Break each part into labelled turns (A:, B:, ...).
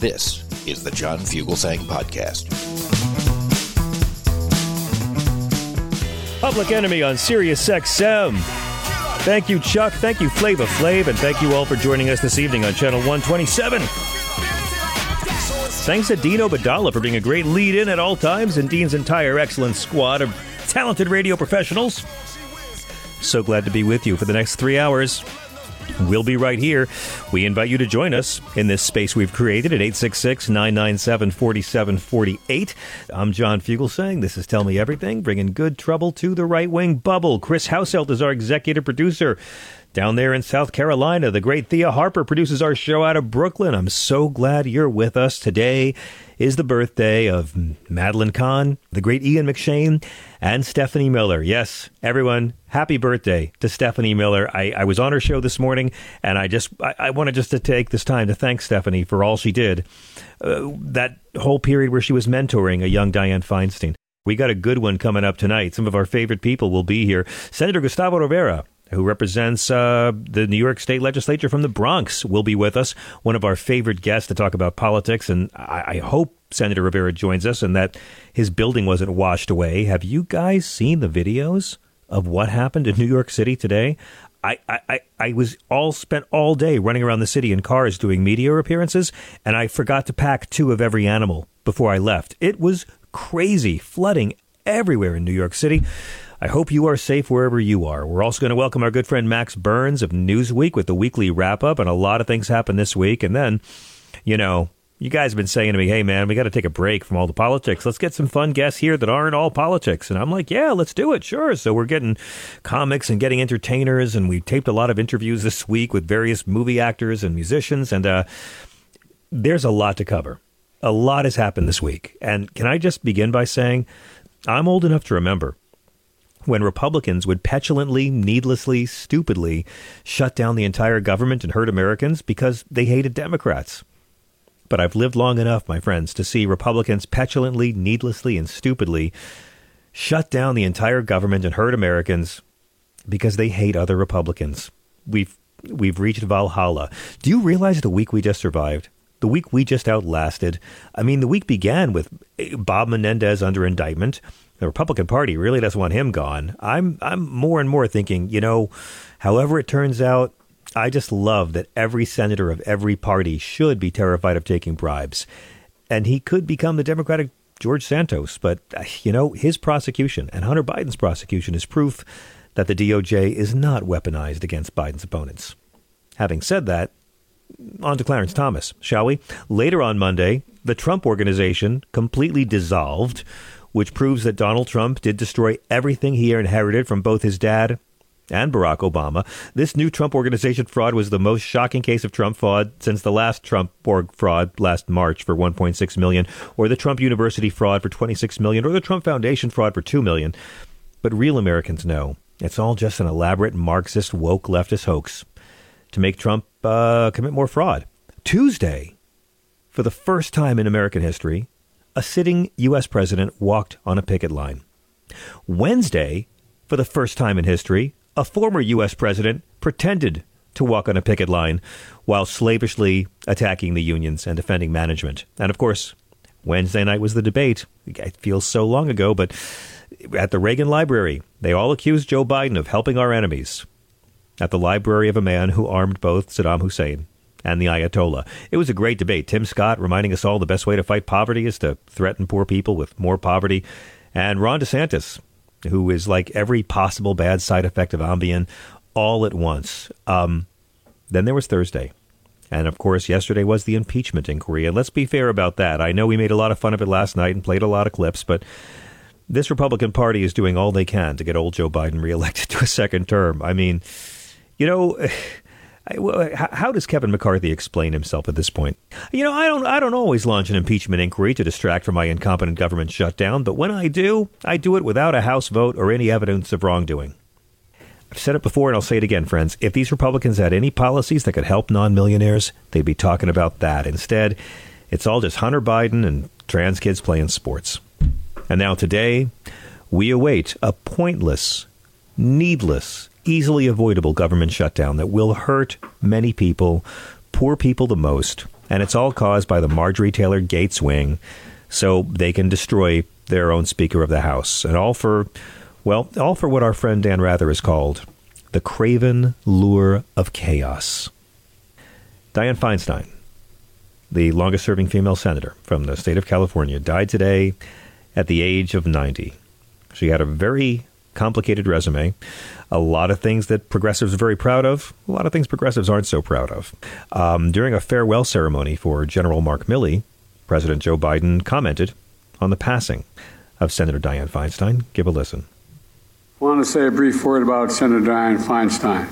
A: This is the John Fugelsang Podcast.
B: Public Enemy on Sirius XM. Thank you, Chuck. Thank you, Flava Flav. And thank you all for joining us this evening on Channel 127. Thanks to Dean Obeidallah for being a great lead in at all times and Dean's entire excellent squad of talented radio professionals. So glad to be with you for the next three hours. We'll be right here. We invite you to join us in this space we've created at 866 997 4748. I'm John Fugelsang. This is Tell Me Everything, bringing good trouble to the right wing bubble. Chris Houselt is our executive producer. Down there in South Carolina, the great Thea Harper produces our show out of Brooklyn. I'm so glad you're with us today is the birthday of Madeline Kahn, the great Ian McShane, and Stephanie Miller. Yes, everyone, happy birthday to Stephanie Miller. I, I was on her show this morning, and I just I, I wanted just to take this time to thank Stephanie for all she did. Uh, that whole period where she was mentoring a young Dianne Feinstein. We got a good one coming up tonight. Some of our favorite people will be here. Senator Gustavo Rivera who represents uh, the New York State Legislature from the Bronx, will be with us. One of our favorite guests to talk about politics, and I, I hope Senator Rivera joins us and that his building wasn't washed away. Have you guys seen the videos of what happened in New York City today? I, I, I was all spent all day running around the city in cars doing media appearances, and I forgot to pack two of every animal before I left. It was crazy, flooding everywhere in New York City. I hope you are safe wherever you are. We're also going to welcome our good friend Max Burns of Newsweek with the weekly wrap up, and a lot of things happened this week. And then, you know, you guys have been saying to me, hey, man, we got to take a break from all the politics. Let's get some fun guests here that aren't all politics. And I'm like, yeah, let's do it. Sure. So we're getting comics and getting entertainers. And we taped a lot of interviews this week with various movie actors and musicians. And uh, there's a lot to cover. A lot has happened this week. And can I just begin by saying, I'm old enough to remember when Republicans would petulantly, needlessly, stupidly shut down the entire government and hurt Americans because they hated Democrats. But I've lived long enough, my friends, to see Republicans petulantly, needlessly, and stupidly shut down the entire government and hurt Americans because they hate other Republicans. We've we've reached Valhalla. Do you realize the week we just survived? The week we just outlasted. I mean, the week began with Bob Menendez under indictment the Republican Party really doesn't want him gone. I'm I'm more and more thinking, you know, however it turns out, I just love that every senator of every party should be terrified of taking bribes. And he could become the Democratic George Santos, but uh, you know, his prosecution and Hunter Biden's prosecution is proof that the DOJ is not weaponized against Biden's opponents. Having said that, on to Clarence Thomas, shall we? Later on Monday, the Trump organization completely dissolved which proves that Donald Trump did destroy everything he inherited from both his dad and Barack Obama. This new Trump Organization fraud was the most shocking case of Trump fraud since the last Trump org fraud last March for 1.6 million, or the Trump University fraud for 26 million, or the Trump Foundation fraud for 2 million. But real Americans know it's all just an elaborate Marxist woke leftist hoax to make Trump uh, commit more fraud. Tuesday, for the first time in American history, a sitting U.S. president walked on a picket line. Wednesday, for the first time in history, a former U.S. president pretended to walk on a picket line while slavishly attacking the unions and defending management. And of course, Wednesday night was the debate. It feels so long ago, but at the Reagan Library, they all accused Joe Biden of helping our enemies. At the library of a man who armed both Saddam Hussein and the Ayatollah. It was a great debate. Tim Scott reminding us all the best way to fight poverty is to threaten poor people with more poverty. And Ron DeSantis, who is like every possible bad side effect of Ambien all at once. Um, then there was Thursday. And of course, yesterday was the impeachment inquiry. And let's be fair about that. I know we made a lot of fun of it last night and played a lot of clips, but this Republican Party is doing all they can to get old Joe Biden reelected to a second term. I mean, you know. Uh, how does Kevin McCarthy explain himself at this point? You know, I don't I don't always launch an impeachment inquiry to distract from my incompetent government shutdown, but when I do, I do it without a House vote or any evidence of wrongdoing. I've said it before and I'll say it again, friends. If these Republicans had any policies that could help non millionaires, they'd be talking about that. Instead, it's all just Hunter Biden and trans kids playing sports. And now today, we await a pointless, needless, easily avoidable government shutdown that will hurt many people, poor people the most. And it's all caused by the Marjorie Taylor Gates wing so they can destroy their own Speaker of the House. And all for well, all for what our friend Dan Rather has called the craven lure of chaos. Dianne Feinstein, the longest serving female senator from the state of California, died today at the age of 90. She had a very complicated resume, a lot of things that progressives are very proud of, a lot of things progressives aren't so proud of. Um, during a farewell ceremony for General Mark Milley, President Joe Biden commented on the passing of Senator Dianne Feinstein. Give a listen.
C: I want to say a brief word about Senator Dianne Feinstein,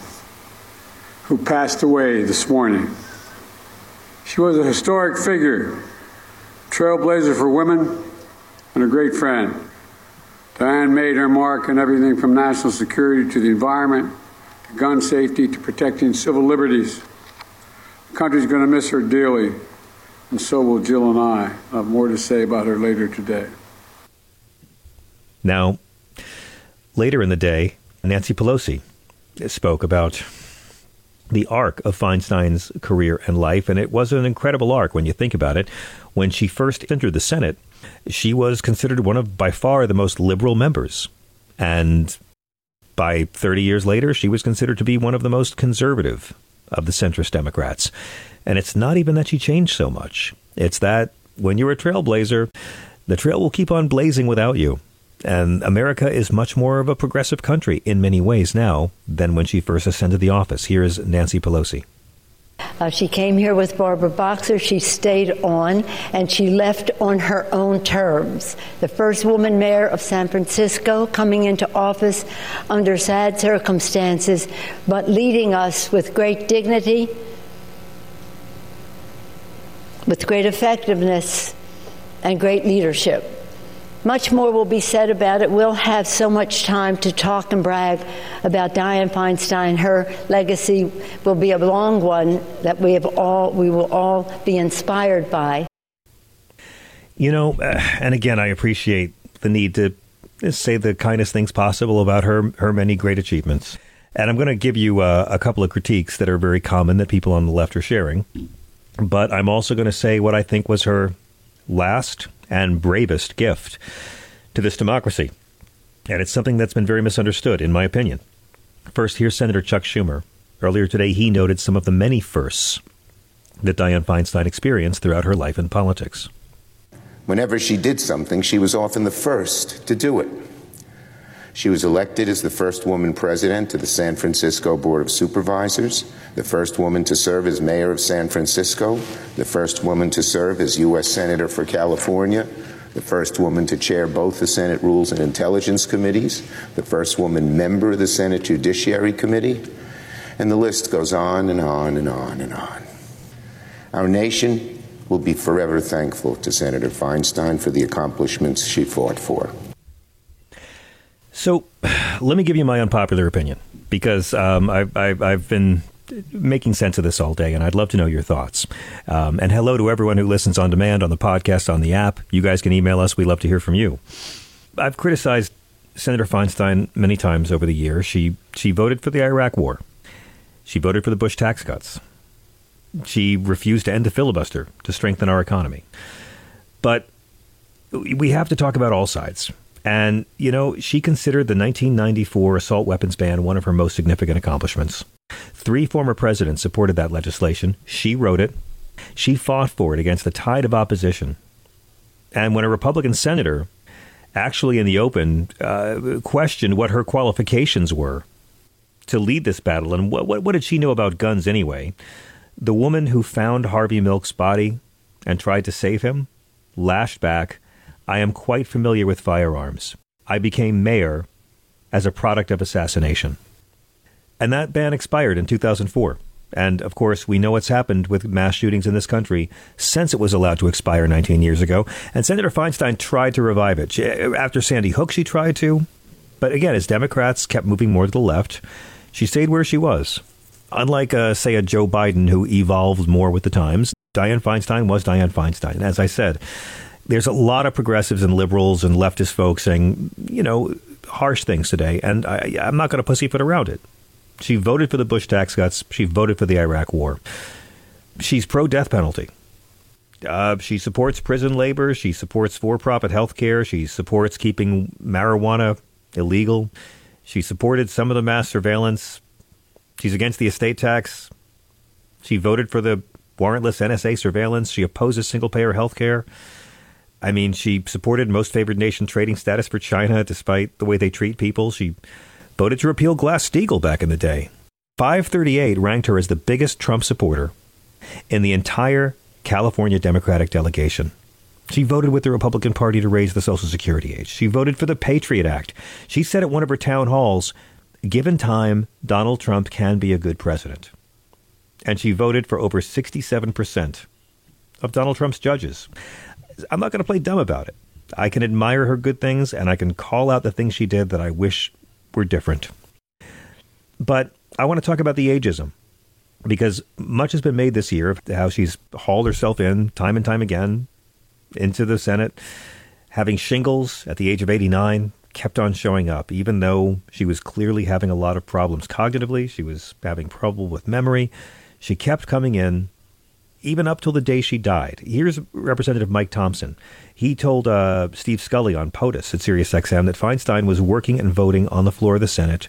C: who passed away this morning. She was a historic figure, trailblazer for women, and a great friend. Dianne made her mark on everything from national security to the environment, to gun safety, to protecting civil liberties. The country's going to miss her dearly, and so will Jill and I. I have more to say about her later today.
B: Now, Later in the day, Nancy Pelosi spoke about the arc of Feinstein's career and life, and it was an incredible arc when you think about it. When she first entered the Senate, she was considered one of by far the most liberal members. And by 30 years later, she was considered to be one of the most conservative of the centrist Democrats. And it's not even that she changed so much, it's that when you're a trailblazer, the trail will keep on blazing without you. And America is much more of a progressive country in many ways now than when she first ascended the office. Here is Nancy Pelosi.
D: Uh, she came here with Barbara Boxer. She stayed on, and she left on her own terms. The first woman mayor of San Francisco coming into office under sad circumstances, but leading us with great dignity, with great effectiveness, and great leadership. Much more will be said about it. We'll have so much time to talk and brag about Dianne Feinstein. Her legacy will be a long one that we have all we will all be inspired by.
B: You know, uh, and again, I appreciate the need to say the kindest things possible about her her many great achievements. And I'm going to give you uh, a couple of critiques that are very common that people on the left are sharing. But I'm also going to say what I think was her last and bravest gift to this democracy. And it's something that's been very misunderstood, in my opinion. First, here's Senator Chuck Schumer. Earlier today, he noted some of the many firsts that Dianne Feinstein experienced throughout her life in politics.
E: Whenever she did something, she was often the first to do it. She was elected as the first woman president to the San Francisco Board of Supervisors, the first woman to serve as mayor of San Francisco, the first woman to serve as U.S. Senator for California, the first woman to chair both the Senate Rules and Intelligence Committees, the first woman member of the Senate Judiciary Committee, and the list goes on and on and on and on. Our nation will be forever thankful to Senator Feinstein for the accomplishments she fought for.
B: So, let me give you my unpopular opinion because um, I've, I've, I've, been making sense of this all day, and I'd love to know your thoughts. Um, and hello to everyone who listens on demand on the podcast, on the app. You guys can email us. We love to hear from you. I've criticized Senator Feinstein many times over the years. She she voted for the Iraq War. She voted for the Bush tax cuts. She refused to end the filibuster to strengthen our economy. But we have to talk about all sides. And, you know, she considered the 1994 assault weapons ban one of her most significant accomplishments. Three former presidents supported that legislation. She wrote it. She fought for it against the tide of opposition. And when a Republican senator actually in the open uh, questioned what her qualifications were to lead this battle and what, what, what did she know about guns anyway, the woman who found Harvey Milk's body and tried to save him lashed back I am quite familiar with firearms. I became mayor as a product of assassination. And that ban expired in 2004. And of course, we know what's happened with mass shootings in this country since it was allowed to expire 19 years ago. And Senator Feinstein tried to revive it. After Sandy Hook, she tried to. But again, as Democrats kept moving more to the left, she stayed where she was. Unlike, uh, say, a Joe Biden who evolved more with the times, Dianne Feinstein was Dianne Feinstein. As I said, there's a lot of progressives and liberals and leftist folks saying, you know, harsh things today, and I, am not going to pussyfoot around it. She voted for the Bush tax cuts. She voted for the Iraq War. She's pro death penalty. Uh, she supports prison labor. She supports for profit health care. She supports keeping marijuana illegal. She supported some of the mass surveillance. She's against the estate tax. She voted for the warrantless NSA surveillance. She opposes single payer health care. I mean, she supported most favored nation trading status for China despite the way they treat people. She voted to repeal Glass Steagall back in the day. 538 ranked her as the biggest Trump supporter in the entire California Democratic delegation. She voted with the Republican Party to raise the Social Security age. She voted for the Patriot Act. She said at one of her town halls, given time, Donald Trump can be a good president. And she voted for over 67% of Donald Trump's judges. I'm not going to play dumb about it. I can admire her good things and I can call out the things she did that I wish were different. But I want to talk about the ageism because much has been made this year of how she's hauled herself in time and time again into the Senate, having shingles at the age of 89, kept on showing up, even though she was clearly having a lot of problems cognitively. She was having trouble with memory. She kept coming in even up till the day she died. Here's Representative Mike Thompson. He told uh, Steve Scully on POTUS at SiriusXM that Feinstein was working and voting on the floor of the Senate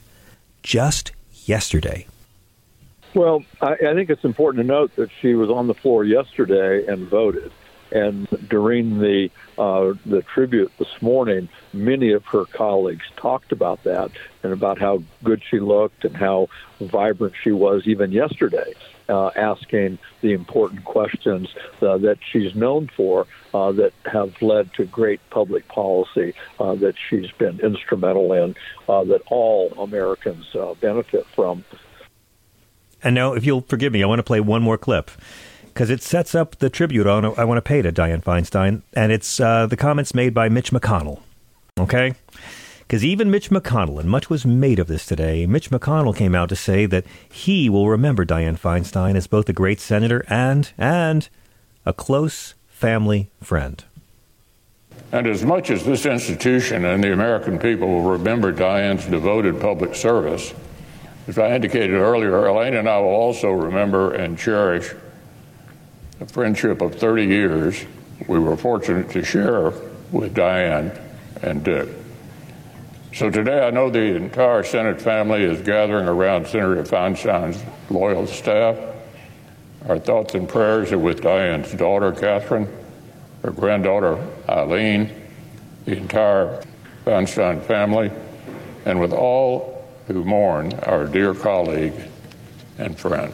B: just yesterday.
F: Well, I, I think it's important to note that she was on the floor yesterday and voted. And during the uh, the tribute this morning, many of her colleagues talked about that and about how good she looked and how vibrant she was even yesterday uh, asking the important questions uh, that she's known for uh, that have led to great public policy uh, that she's been instrumental in, uh, that all Americans uh, benefit from.
B: And now, if you'll forgive me, I want to play one more clip because it sets up the tribute I want to pay to Dianne Feinstein, and it's the comments made by Mitch McConnell. Okay? Because even Mitch McConnell, and much was made of this today, Mitch McConnell came out to say that he will remember Dianne Feinstein as both a great senator and and a close family friend.
G: And as much as this institution and the American people will remember Dianne's devoted public service, as I indicated earlier, Elaine and I will also remember and cherish a friendship of 30 years we were fortunate to share with Dianne and Dick. So today I know the entire Senate family is gathering around Senator Feinstein's loyal staff. Our thoughts and prayers are with Dianne's daughter, Katherine, her granddaughter, Eileen, the entire Feinstein family, and with all who mourn our dear colleague and friend.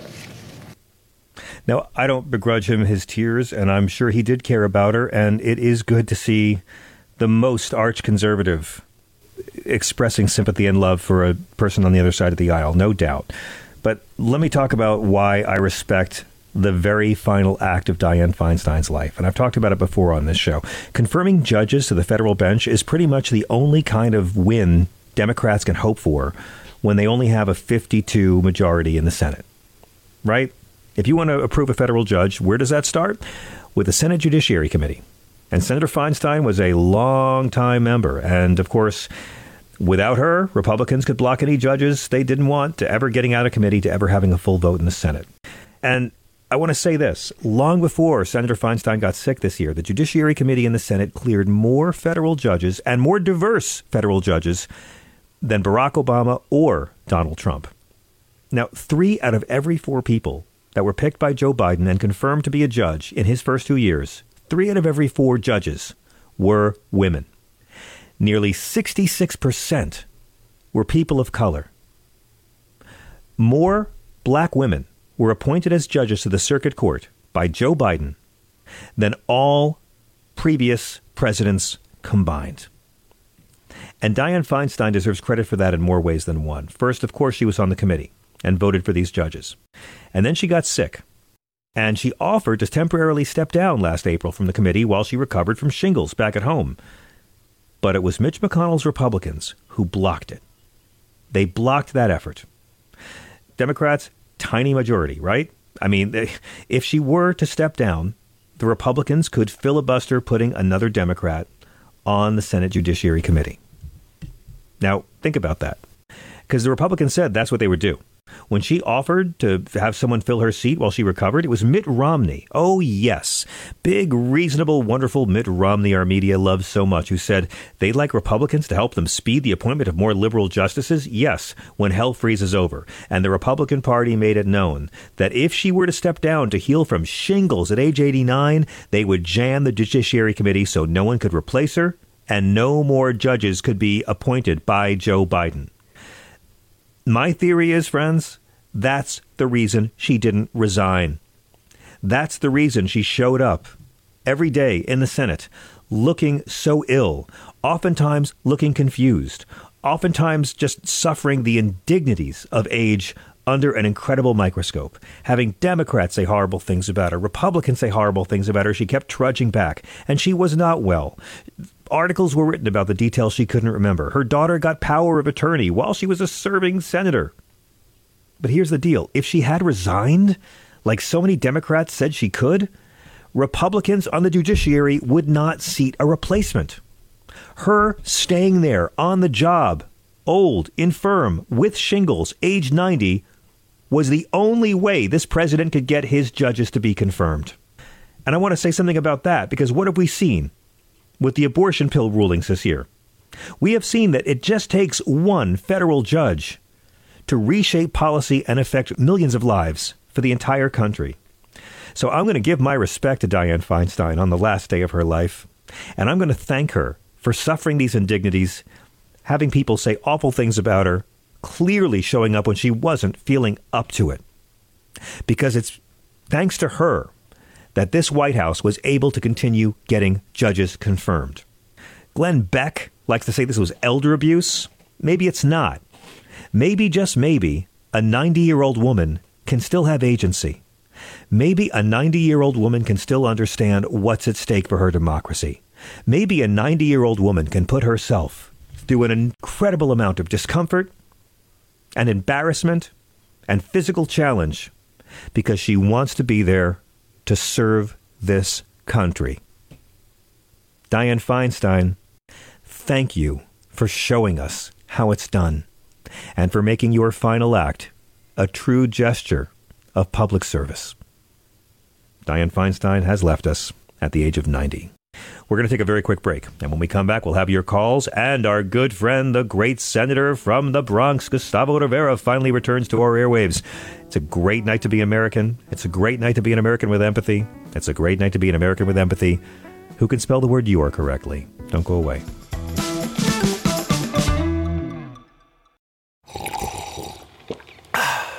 B: Now, I don't begrudge him his tears, and I'm sure he did care about her, and it is good to see the most arch conservative expressing sympathy and love for a person on the other side of the aisle, no doubt. But let me talk about why I respect the very final act of Dianne Feinstein's life. And I've talked about it before on this show. Confirming judges to the federal bench is pretty much the only kind of win Democrats can hope for when they only have a 52 majority in the Senate. Right? If you want to approve a federal judge, where does that start? With the Senate Judiciary Committee. And Senator Feinstein was a long-time member. And of course, without her, Republicans could block any judges they didn't want to ever getting out of committee to ever having a full vote in the Senate. And I want to say this. Long before Senator Feinstein got sick this year, the Judiciary Committee in the Senate cleared more federal judges and more diverse federal judges than Barack Obama or Donald Trump. Now, three out of every four people that were picked by Joe Biden and confirmed to be a judge in his first two years, three out of every four judges were women. Nearly 66% were people of color. More black women were appointed as judges to the circuit court by Joe Biden than all previous presidents combined. And Dianne Feinstein deserves credit for that in more ways than one. First, of course, she was on the committee and voted for these judges. And then she got sick. And she offered to temporarily step down last April from the committee while she recovered from shingles back at home. But it was Mitch McConnell's Republicans who blocked it. They blocked that effort. Democrats, tiny majority, right? I mean, if she were to step down, the Republicans could filibuster putting another Democrat on the Senate Judiciary Committee. Now, think about that. Because the Republicans said that's what they would do. When she offered to have someone fill her seat while she recovered, it was Mitt Romney. Oh, yes. Big, reasonable, wonderful Mitt Romney our media loves so much, who said they'd like Republicans to help them speed the appointment of more liberal justices? Yes, when hell freezes over. And the Republican Party made it known that if she were to step down to heal from shingles at age 89, they would jam the Judiciary Committee so no one could replace her and no more judges could be appointed by Joe Biden. My theory is, friends, that's the reason she didn't resign. That's the reason she showed up every day in the Senate looking so ill, oftentimes looking confused, oftentimes just suffering the indignities of age under an incredible microscope, having Democrats say horrible things about her, Republicans say horrible things about her. She kept trudging back, and she was not well. Articles were written about the details she couldn't remember. Her daughter got power of attorney while she was a serving senator. But here's the deal if she had resigned, like so many Democrats said she could, Republicans on the judiciary would not seat a replacement. Her staying there on the job, old, infirm, with shingles, age 90, was the only way this president could get his judges to be confirmed. And I want to say something about that because what have we seen? With the abortion pill rulings this year. We have seen that it just takes one federal judge to reshape policy and affect millions of lives for the entire country. So I'm going to give my respect to Dianne Feinstein on the last day of her life, and I'm going to thank her for suffering these indignities, having people say awful things about her, clearly showing up when she wasn't feeling up to it. Because it's thanks to her that this White House was able to continue getting judges confirmed. Glenn Beck likes to say this was elder abuse. Maybe it's not. Maybe, just maybe, a 90 year old woman can still have agency. Maybe a 90 year old woman can still understand what's at stake for her democracy. Maybe a 90 year old woman can put herself through an incredible amount of discomfort and embarrassment and physical challenge because she wants to be there to serve this country. Dianne Feinstein, thank you for showing us how it's done and for making your final act a true gesture of public service. Dianne Feinstein has left us at the age of 90. We're going to take a very quick break. And when we come back, we'll have your calls. And our good friend, the great senator from the Bronx, Gustavo Rivera, finally returns to our airwaves. It's a great night to be American. It's a great night to be an American with empathy. It's a great night to be an American with empathy who can spell the word "your" correctly. Don't go away.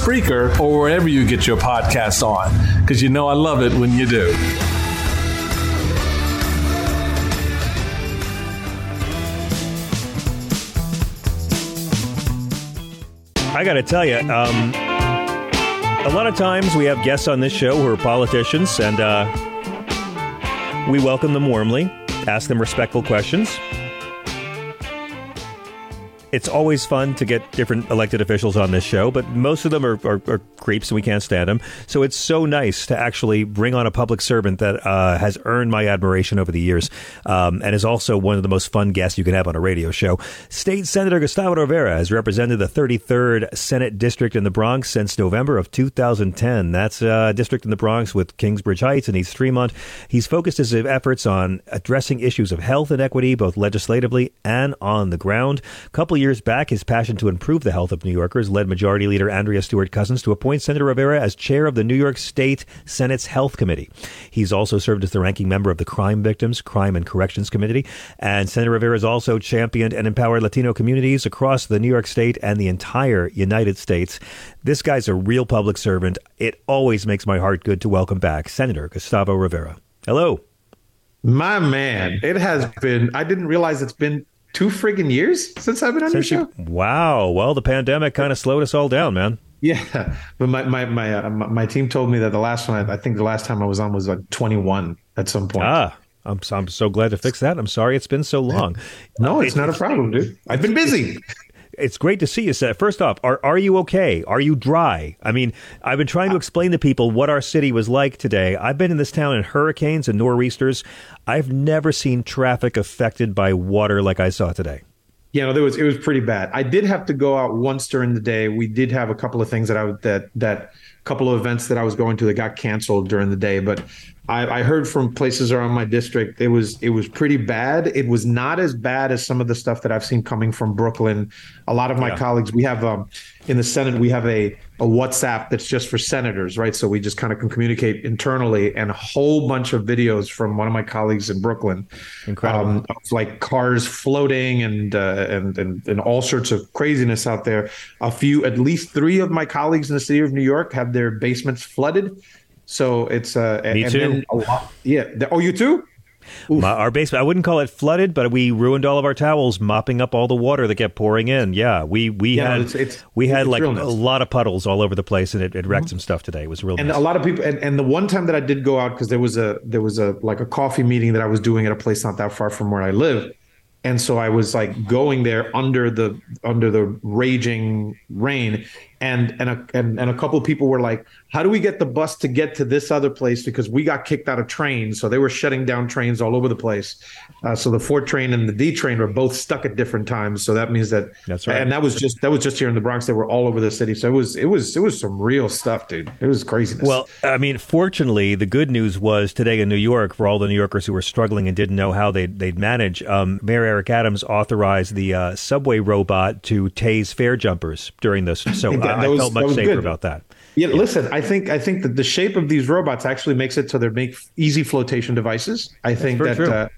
H: Spreaker, or wherever you get your podcasts on, because you know I love it when you do.
B: I got to tell you, um, a lot of times we have guests on this show who are politicians, and uh, we welcome them warmly, ask them respectful questions. It's always fun to get different elected officials on this show, but most of them are, are, are creeps and we can't stand them. So it's so nice to actually bring on a public servant that uh, has earned my admiration over the years um, and is also one of the most fun guests you can have on a radio show. State Senator Gustavo Rivera has represented the 33rd Senate District in the Bronx since November of 2010. That's a district in the Bronx with Kingsbridge Heights and East Tremont. He's focused his efforts on addressing issues of health inequity, both legislatively and on the ground. A couple years back, his passion to improve the health of New Yorkers led Majority Leader Andrea Stewart Cousins to appoint Senator Rivera as chair of the New York State Senate's Health Committee. He's also served as the ranking member of the Crime Victims, Crime and Corrections Committee. And Senator Rivera has also championed and empowered Latino communities across the New York State and the entire United States. This guy's a real public servant. It always makes my heart good to welcome back Senator Gustavo Rivera. Hello.
I: My man, it has been, I didn't realize it's been two friggin' years since I've been on
B: Since
I: your
B: you-
I: show.
B: wow. Well, the pandemic kind of slowed us all down, man.
I: Yeah, but my my my, uh, my my team told me that the last one, I think the last time I was on was like 21 at some point.
B: Ah, I'm, I'm so glad to fix that. I'm sorry it's been so long.
I: No, it's not a problem, dude. I've been busy.
B: It's great to see you, Seth. First off, are are you okay? Are you dry? I mean, I've been trying to uh, explain to people what our city was like today. I've been in this town in hurricanes and nor'easters. I've never seen traffic affected by water like I saw today.
I: Yeah, no, there was it was pretty bad. I did have to go out once during the day. We did have a couple of things that I that that couple of events that I was going to that got canceled during the day. But I, I heard from places around my district it was it was pretty bad. It was not as bad as some of the stuff that I've seen coming from Brooklyn. A lot of my
B: Yeah.
I: colleagues, we have um, in the Senate, we have a a WhatsApp that's just for senators, right? So we just kind of can communicate internally, and a whole bunch of videos from one of my colleagues in Brooklyn,
B: Incredible.
I: um, like cars floating and, uh, and and and all sorts of craziness out there. A few, at least three of my colleagues in the city of New York have their basements flooded. So it's uh,
B: Me
I: and
B: too.
I: lot, yeah. The- oh, you too?
B: My, our basement, I wouldn't call it flooded, but we ruined all of our towels, mopping up all the water that kept pouring in. Yeah, we we
I: Yeah,
B: had
I: it's- it's-
B: we had like a lot of puddles all over the place, and it, it wrecked some stuff today. It was real.
I: and
B: nice.
I: a lot of people and, and the one time that i did go out because there was a there was a like a coffee meeting that i was doing at a place not that far from where i live and so i was like going there under the under the raging rain. And and a, and, and a couple of people were like how do we get the bus to get to this other place? Because we got kicked out of trains. So they were shutting down trains all over the place uh, so the 4 train and the d train were both stuck at different times so that means that
B: That's right.
I: and that was just that was just here in the bronx they were all over the city so it was it was it was some real stuff dude it was craziness
B: Well, I mean, fortunately, the good news was today in New York for all the New Yorkers who were struggling and didn't know how they'd, they'd manage. Um, Mayor Eric Adams authorized the uh, subway robot to tase fare jumpers during this, so
I: That-
B: I,
I: that was-
B: felt much safer
I: good.
B: about that.
I: Yeah, listen, I think I think that the shape of these robots actually makes it so they make easy flotation devices. I think that uh,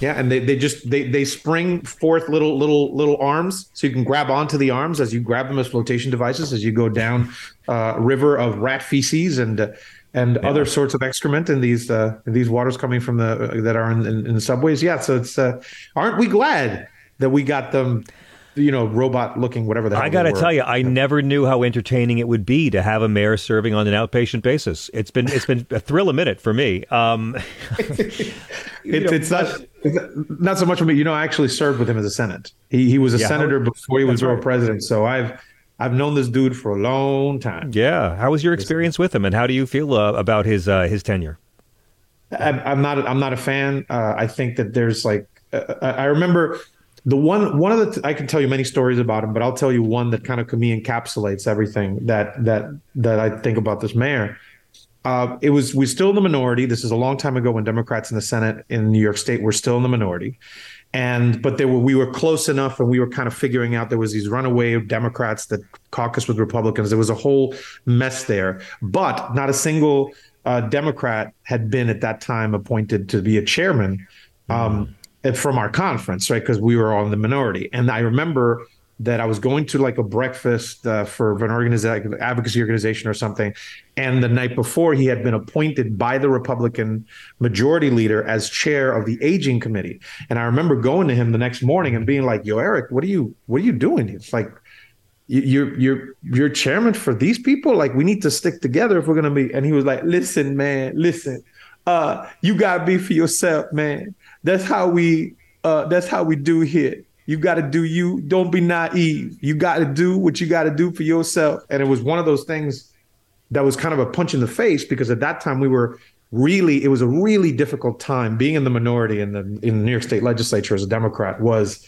I: yeah, and they, they just they they spring forth little little little arms so you can grab onto the arms as you grab them as flotation devices as you go down uh, a river of rat feces and uh, and other sorts of excrement in these uh, in these waters coming from the that are in, in, in the subways. Yeah, so it's uh, aren't we glad that we got them you know, robot looking, whatever the hell.
B: I got to tell you, I never knew how entertaining it would be to have a mayor serving on an outpatient basis. It's been it's been a thrill a minute for me. Um,
I: It, it's not not so much for me. You know, I actually served with him as a senate. He he was a
B: Yeah, how-
I: senator before he was
B: right.
I: president. So I've I've known this dude for a long time.
B: yeah, how was your experience with him, and how do you feel uh, about his uh, his tenure?
I: I'm, I'm not I'm not a fan. Uh, I think that there's like uh, I I remember the one one of the I can tell you many stories about him, but I'll tell you one that kind of to me encapsulates everything that that that I think about this mayor. Uh, it was we're still in the minority. This is a long time ago when Democrats in the Senate in New York State were still in the minority, and but there were we were close enough, and we were kind of figuring out there was these runaway Democrats that caucus with Republicans. There was a whole mess there, but not a single uh, Democrat had been at that time appointed to be a chairman um, from our conference, right? Because we were on the minority, and I remember that I was going to like a breakfast uh, for an organization, advocacy organization or something. And the night before, he had been appointed by the Republican majority leader as chair of the aging committee. And I remember going to him the next morning and being like, "Yo, Eric, what are you what are you doing? It's like you- you're you're you're chairman for these people. Like we need to stick together if we're gonna be." And he was like, "Listen, man, listen, uh, you gotta be for yourself, man. That's how we uh, that's how we do here." You got to do you. Don't be naive. You got to do what you got to do for yourself. And it was one of those things that was kind of a punch in the face because at that time we were really it was a really difficult time being in the minority in the in the New York State legislature as a Democrat was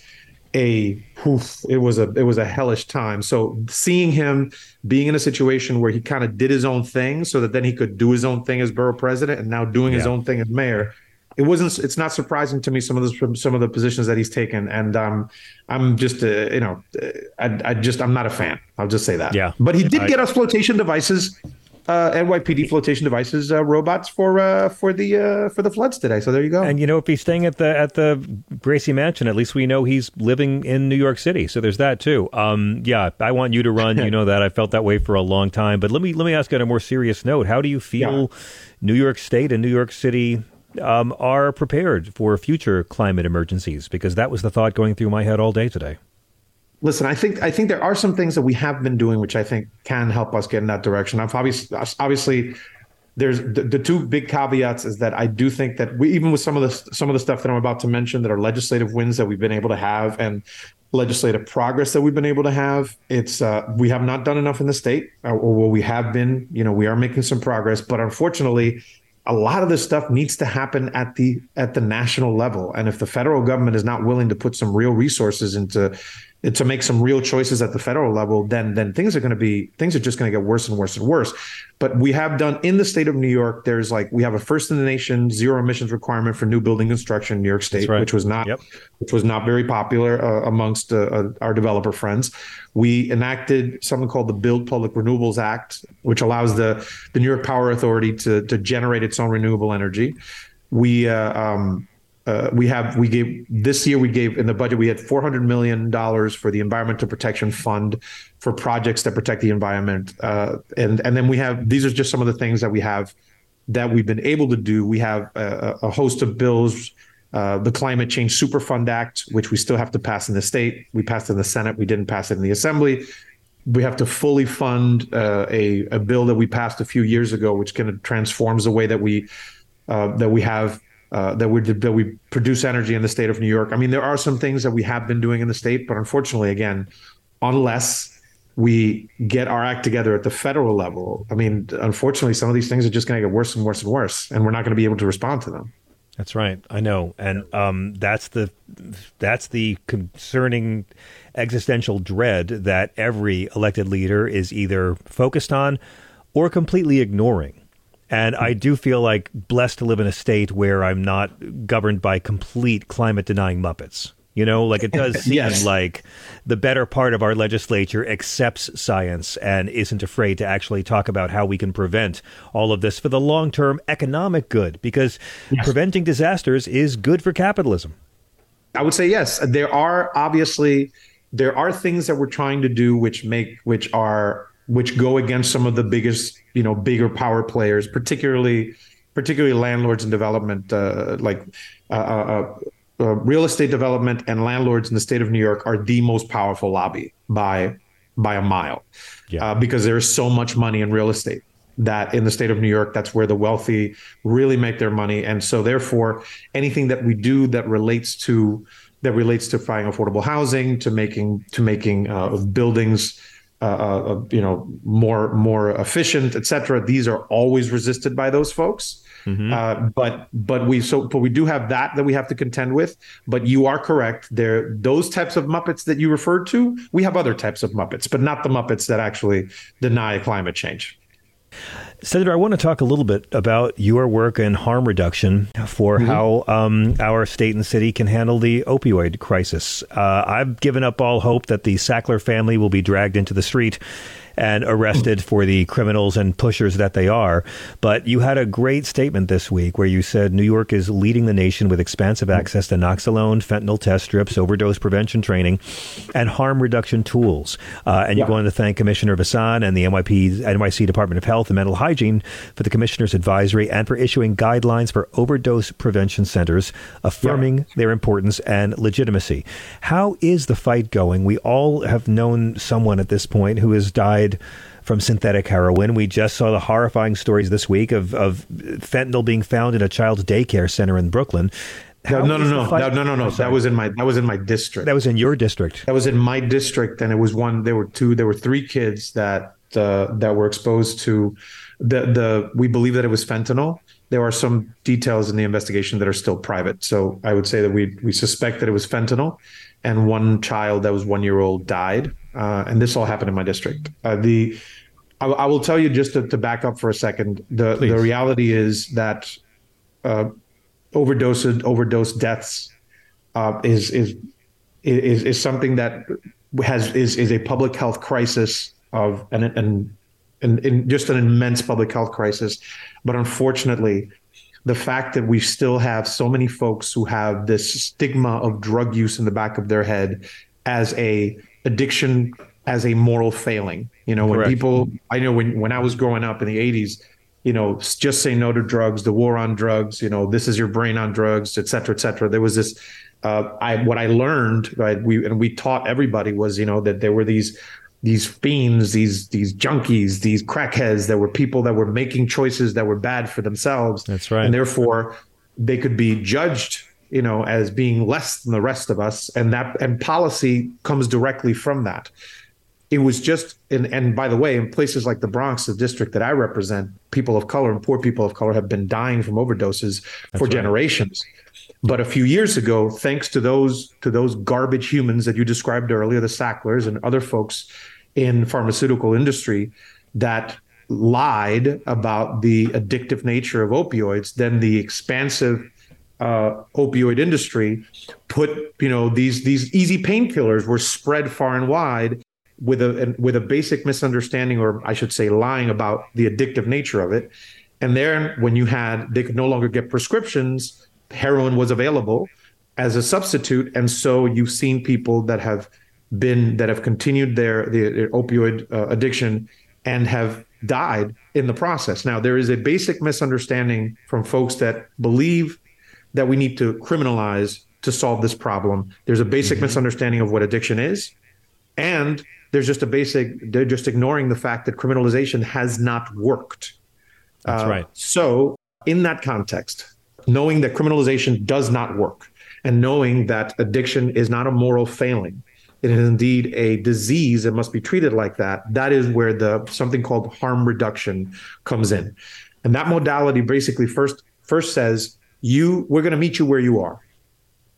I: a oof, it was a it was a hellish time. So seeing him being in a situation where he kind of did his own thing so that then he could do his own thing as borough president and now doing his own thing as mayor it wasn't it's not surprising to me some of the some of the positions that he's taken and um i'm just uh, you know uh, I, I just i'm not a fan i'll just say that
B: Yeah.
I: but he did
B: I-
I: get us flotation devices uh nypd flotation devices uh, robots for uh for the uh for the floods today so there you go
B: And you know, if he's staying at the at the Gracie Mansion, at least we know he's living in New York City. So there's that too. Um, yeah, I want you to run. You know that I felt that way for a long time. But let me let me ask you on a more serious note. How do you feel New York State and New York City um, are prepared for future climate emergencies? Because that was the thought going through my head all day today.
I: Listen, I think I think there are some things that we have been doing which I think can help us get in that direction. I've obviously obviously there's the, the two big caveats is that I do think that we even with some of the some of the stuff that I'm about to mention that are legislative wins that we've been able to have and legislative progress that we've been able to have it's uh, we have not done enough in the state uh, or we have been you know we are making some progress but unfortunately a lot of this stuff needs to happen at the at the national level. And if the federal government is not willing to put some real resources into to make some real choices at the federal level then then things are going to be things are just going to get worse and worse and worse. But we have done in the state of new york there's like we have a first in the nation zero emissions requirement for new building construction in new york state
B: right.
I: which was not which was not very popular uh, amongst uh, uh, our developer friends. We enacted something called the build public renewables act which allows the the new york power authority to to generate its own renewable energy. We uh, um, uh, we have we gave this year we gave in the budget we had 400 million dollars for the environmental protection fund for projects that protect the environment. Uh, and and then we have these are just some of the things that we have that we've been able to do. We have a, a host of bills uh, the climate change superfund act which we still have to pass in the state. We passed in the senate. We didn't pass it in the assembly. We have to fully fund uh, a, a bill that we passed a few years ago which kind of transforms the way that we uh, that we have uh, that we that we produce energy in the state of New York. I mean, there are some things that we have been doing in the state, but unfortunately, again, unless we get our act together at the federal level, I mean, unfortunately, some of these things are just going to get worse and worse and worse, and we're not going to be able to respond to them.
B: That's right. I know, and um, that's the that's the concerning existential dread that every elected leader is either focused on or completely ignoring. And I do feel like blessed to live in a state where I'm not governed by complete climate denying muppets. You know, like it does seem
I: Yes.
B: like the better part of our legislature accepts science and isn't afraid to actually talk about how we can prevent all of this for the long term economic good, because preventing disasters is good for capitalism.
I: I would say yes. There are obviously there are things that we're trying to do which make which are which go against some of the biggest you know bigger power players, particularly particularly landlords and development uh, like uh, uh, uh, real estate development and landlords in the state of New York are the most powerful lobby by by a mile,
B: yeah.
I: uh, because there is so much money in real estate that in the state of New York, that's where the wealthy really make their money, and so therefore, anything that we do that relates to that relates to finding affordable housing, to making to making uh, buildings. Uh, uh, you know, more more efficient, et cetera. These are always resisted by those folks. Mm-hmm. Uh, but but we so but we do have that that we have to contend with. But you are correct. There those types of Muppets that you referred to, we have other types of Muppets, but not the Muppets that actually deny climate change.
B: Senator, I want to talk a little bit about your work in harm reduction for mm-hmm. how um, our state and city can handle the opioid crisis. Uh, I've given up all hope that the Sackler family will be dragged into the street and arrested for the criminals and pushers that they are. But you had a great statement this week where you said New York is leading the nation with expansive access to naloxone, fentanyl test strips, overdose prevention training, and harm reduction tools. Uh, and yeah. you're going to thank Commissioner Vasan and the NYP, NYC Department of Health and Mental Hygiene for the Commissioner's advisory and for issuing guidelines for overdose prevention centers, affirming yeah. their importance and legitimacy. How is the fight going? We all have known someone at this point who has died from synthetic heroin. We just saw the horrifying stories this week of, of fentanyl being found in a child's daycare center in Brooklyn.
I: no, no, no, no, no, no, no, no. That was in my that was in my district.
B: That was in your district.
I: That was in my district, and it was one. There were two. There were three kids that uh, that were exposed to the the. We believe that it was fentanyl. There are some details in the investigation that are still private. So I would say that we we suspect that it was fentanyl, and one child that was one year old died uh, and this all happened in my district. Uh, the I, I, will tell you just to, to, back up for a second. The Please. the reality is that uh, overdose overdose deaths uh, is, is is is something that has is is a public health crisis of an an, an, an just an immense public health crisis. But unfortunately, the fact that we still have so many folks who have this stigma of drug use in the back of their head as a addiction as a moral failing. You know, Correct. when people, I know when when I was growing up in the '80s, you know, just say no to drugs, the war on drugs. You know, this is your brain on drugs, et cetera, et cetera. There was this. Uh, I what I learned, right? We and we taught everybody was, you know, that there were these these fiends, these these junkies, these crackheads. There were people that were making choices that were bad for themselves.
B: That's right,
I: and therefore they could be judged you know, as being less than the rest of us, and that and policy comes directly from that. It was just, and, and by the way, in places like the Bronx, the district that I represent, people of color and poor people of color have been dying from overdoses That's for right. generations. But a few years ago, thanks to those to those garbage humans that you described earlier, the Sacklers and other folks in pharmaceutical industry that lied about the addictive nature of opioids, then the expansive uh, opioid industry put you know these these easy painkillers were spread far and wide with a with a basic misunderstanding or I should say lying about the addictive nature of it. And then when you had they could no longer get prescriptions heroin was available as a substitute. And so you've seen people that have been that have continued their, their opioid uh, addiction and have died in the process. Now there is a basic misunderstanding from folks that believe that we need to criminalize to solve this problem. There's a basic mm-hmm. misunderstanding of what addiction is. And there's just a basic, they're just ignoring the fact that criminalization has not worked.
B: That's uh, right.
I: So, in that context, knowing that criminalization does not work and knowing that addiction is not a moral failing, it is indeed a disease that must be treated like that, that is where the something called harm reduction comes in. And that modality basically first first says you we're going to meet you where you are.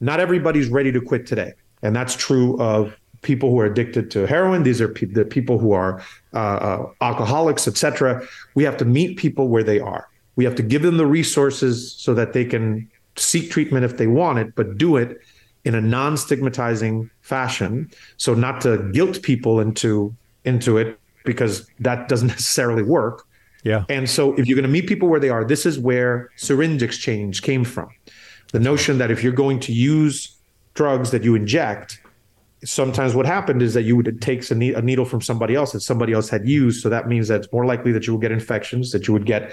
I: Not everybody's ready to quit today, and that's true of people who are addicted to heroin. These are pe- the people who are uh, uh, alcoholics, etc. We have to meet people where they are. We have to give them the resources so that they can seek treatment if they want it, but do it in a non-stigmatizing fashion. So not to guilt people into into it because that doesn't necessarily work.
B: Yeah.
I: And so if you're going to meet people where they are, this is where syringe exchange came from. The notion that if you're going to use drugs that you inject, sometimes what happened is that you would take a needle from somebody else that somebody else had used. So that means that it's more likely that you will get infections, that you would get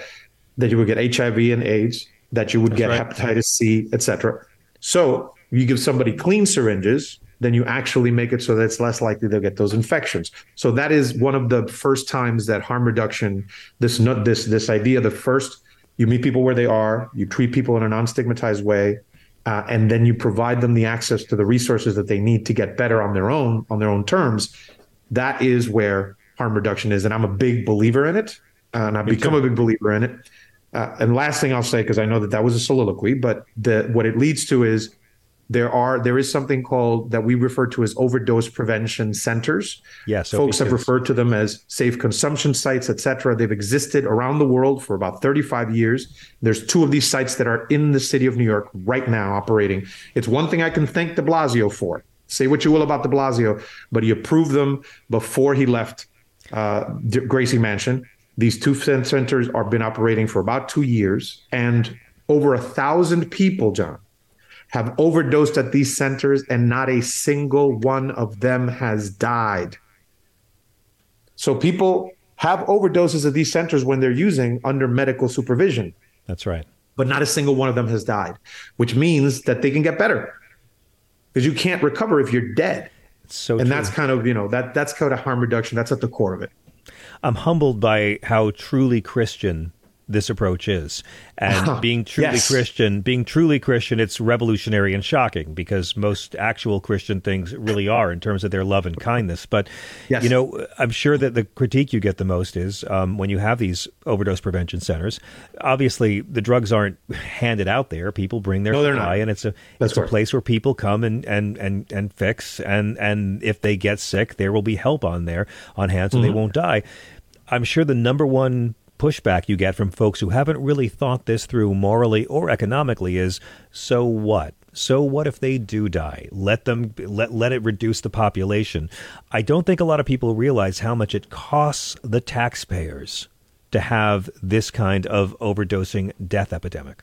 I: that you would get HIV and AIDS, that you would That's get right. hepatitis C, etc. So you give somebody clean syringes, then you actually make it so that it's less likely they'll get those infections. So that is one of the first times that harm reduction, this not this this idea, the first you meet people where they are, you treat people in a non-stigmatized way, uh, and then you provide them the access to the resources that they need to get better on their own on their own terms. That is where harm reduction is, and I'm a big believer in it, uh, and I've Me become too. a big believer in it. Uh, and last thing I'll say, because I know that that was a soliloquy, but the what it leads to is there are there is something called that we refer to as overdose prevention centers.
B: Yes,
I: folks have referred to them as safe consumption sites, etc. They've existed around the world for about 35 years. There's two of these sites that are in the city of New York right now operating. It's one thing I can thank De Blasio for. Say what you will about De Blasio, but he approved them before he left uh, Gracie Mansion. These two centers are been operating for about two years, and over a thousand people, John, have overdosed at these centers, and not a single one of them has died. So people have overdoses at these centers when they're using under medical supervision.
B: That's right.
I: But not a single one of them has died, which means that they can get better because you can't recover if you're dead.
B: so
I: and
B: true.
I: that's kind of you know that that's kind of harm reduction. That's at the core of it.
B: I'm humbled by how truly Christian this approach is. And being truly
I: yes.
B: Christian, being truly Christian, it's revolutionary and shocking because most actual Christian things really are in terms of their love and kindness. But,
I: yes.
B: you know, I'm sure that the critique you get the most is um, when you have these overdose prevention centers, obviously the drugs aren't handed out there. People bring their
I: no,
B: supply and it's a,
I: That's
B: it's a place where people come and, and, and, and fix. And, and if they get sick, there will be help on there on hand so mm-hmm. they won't die. I'm sure the number one pushback you get from folks who haven't really thought this through morally or economically is so what? So what if they do die? Let them let let it reduce the population. I don't think a lot of people realize how much it costs the taxpayers to have this kind of overdosing death epidemic.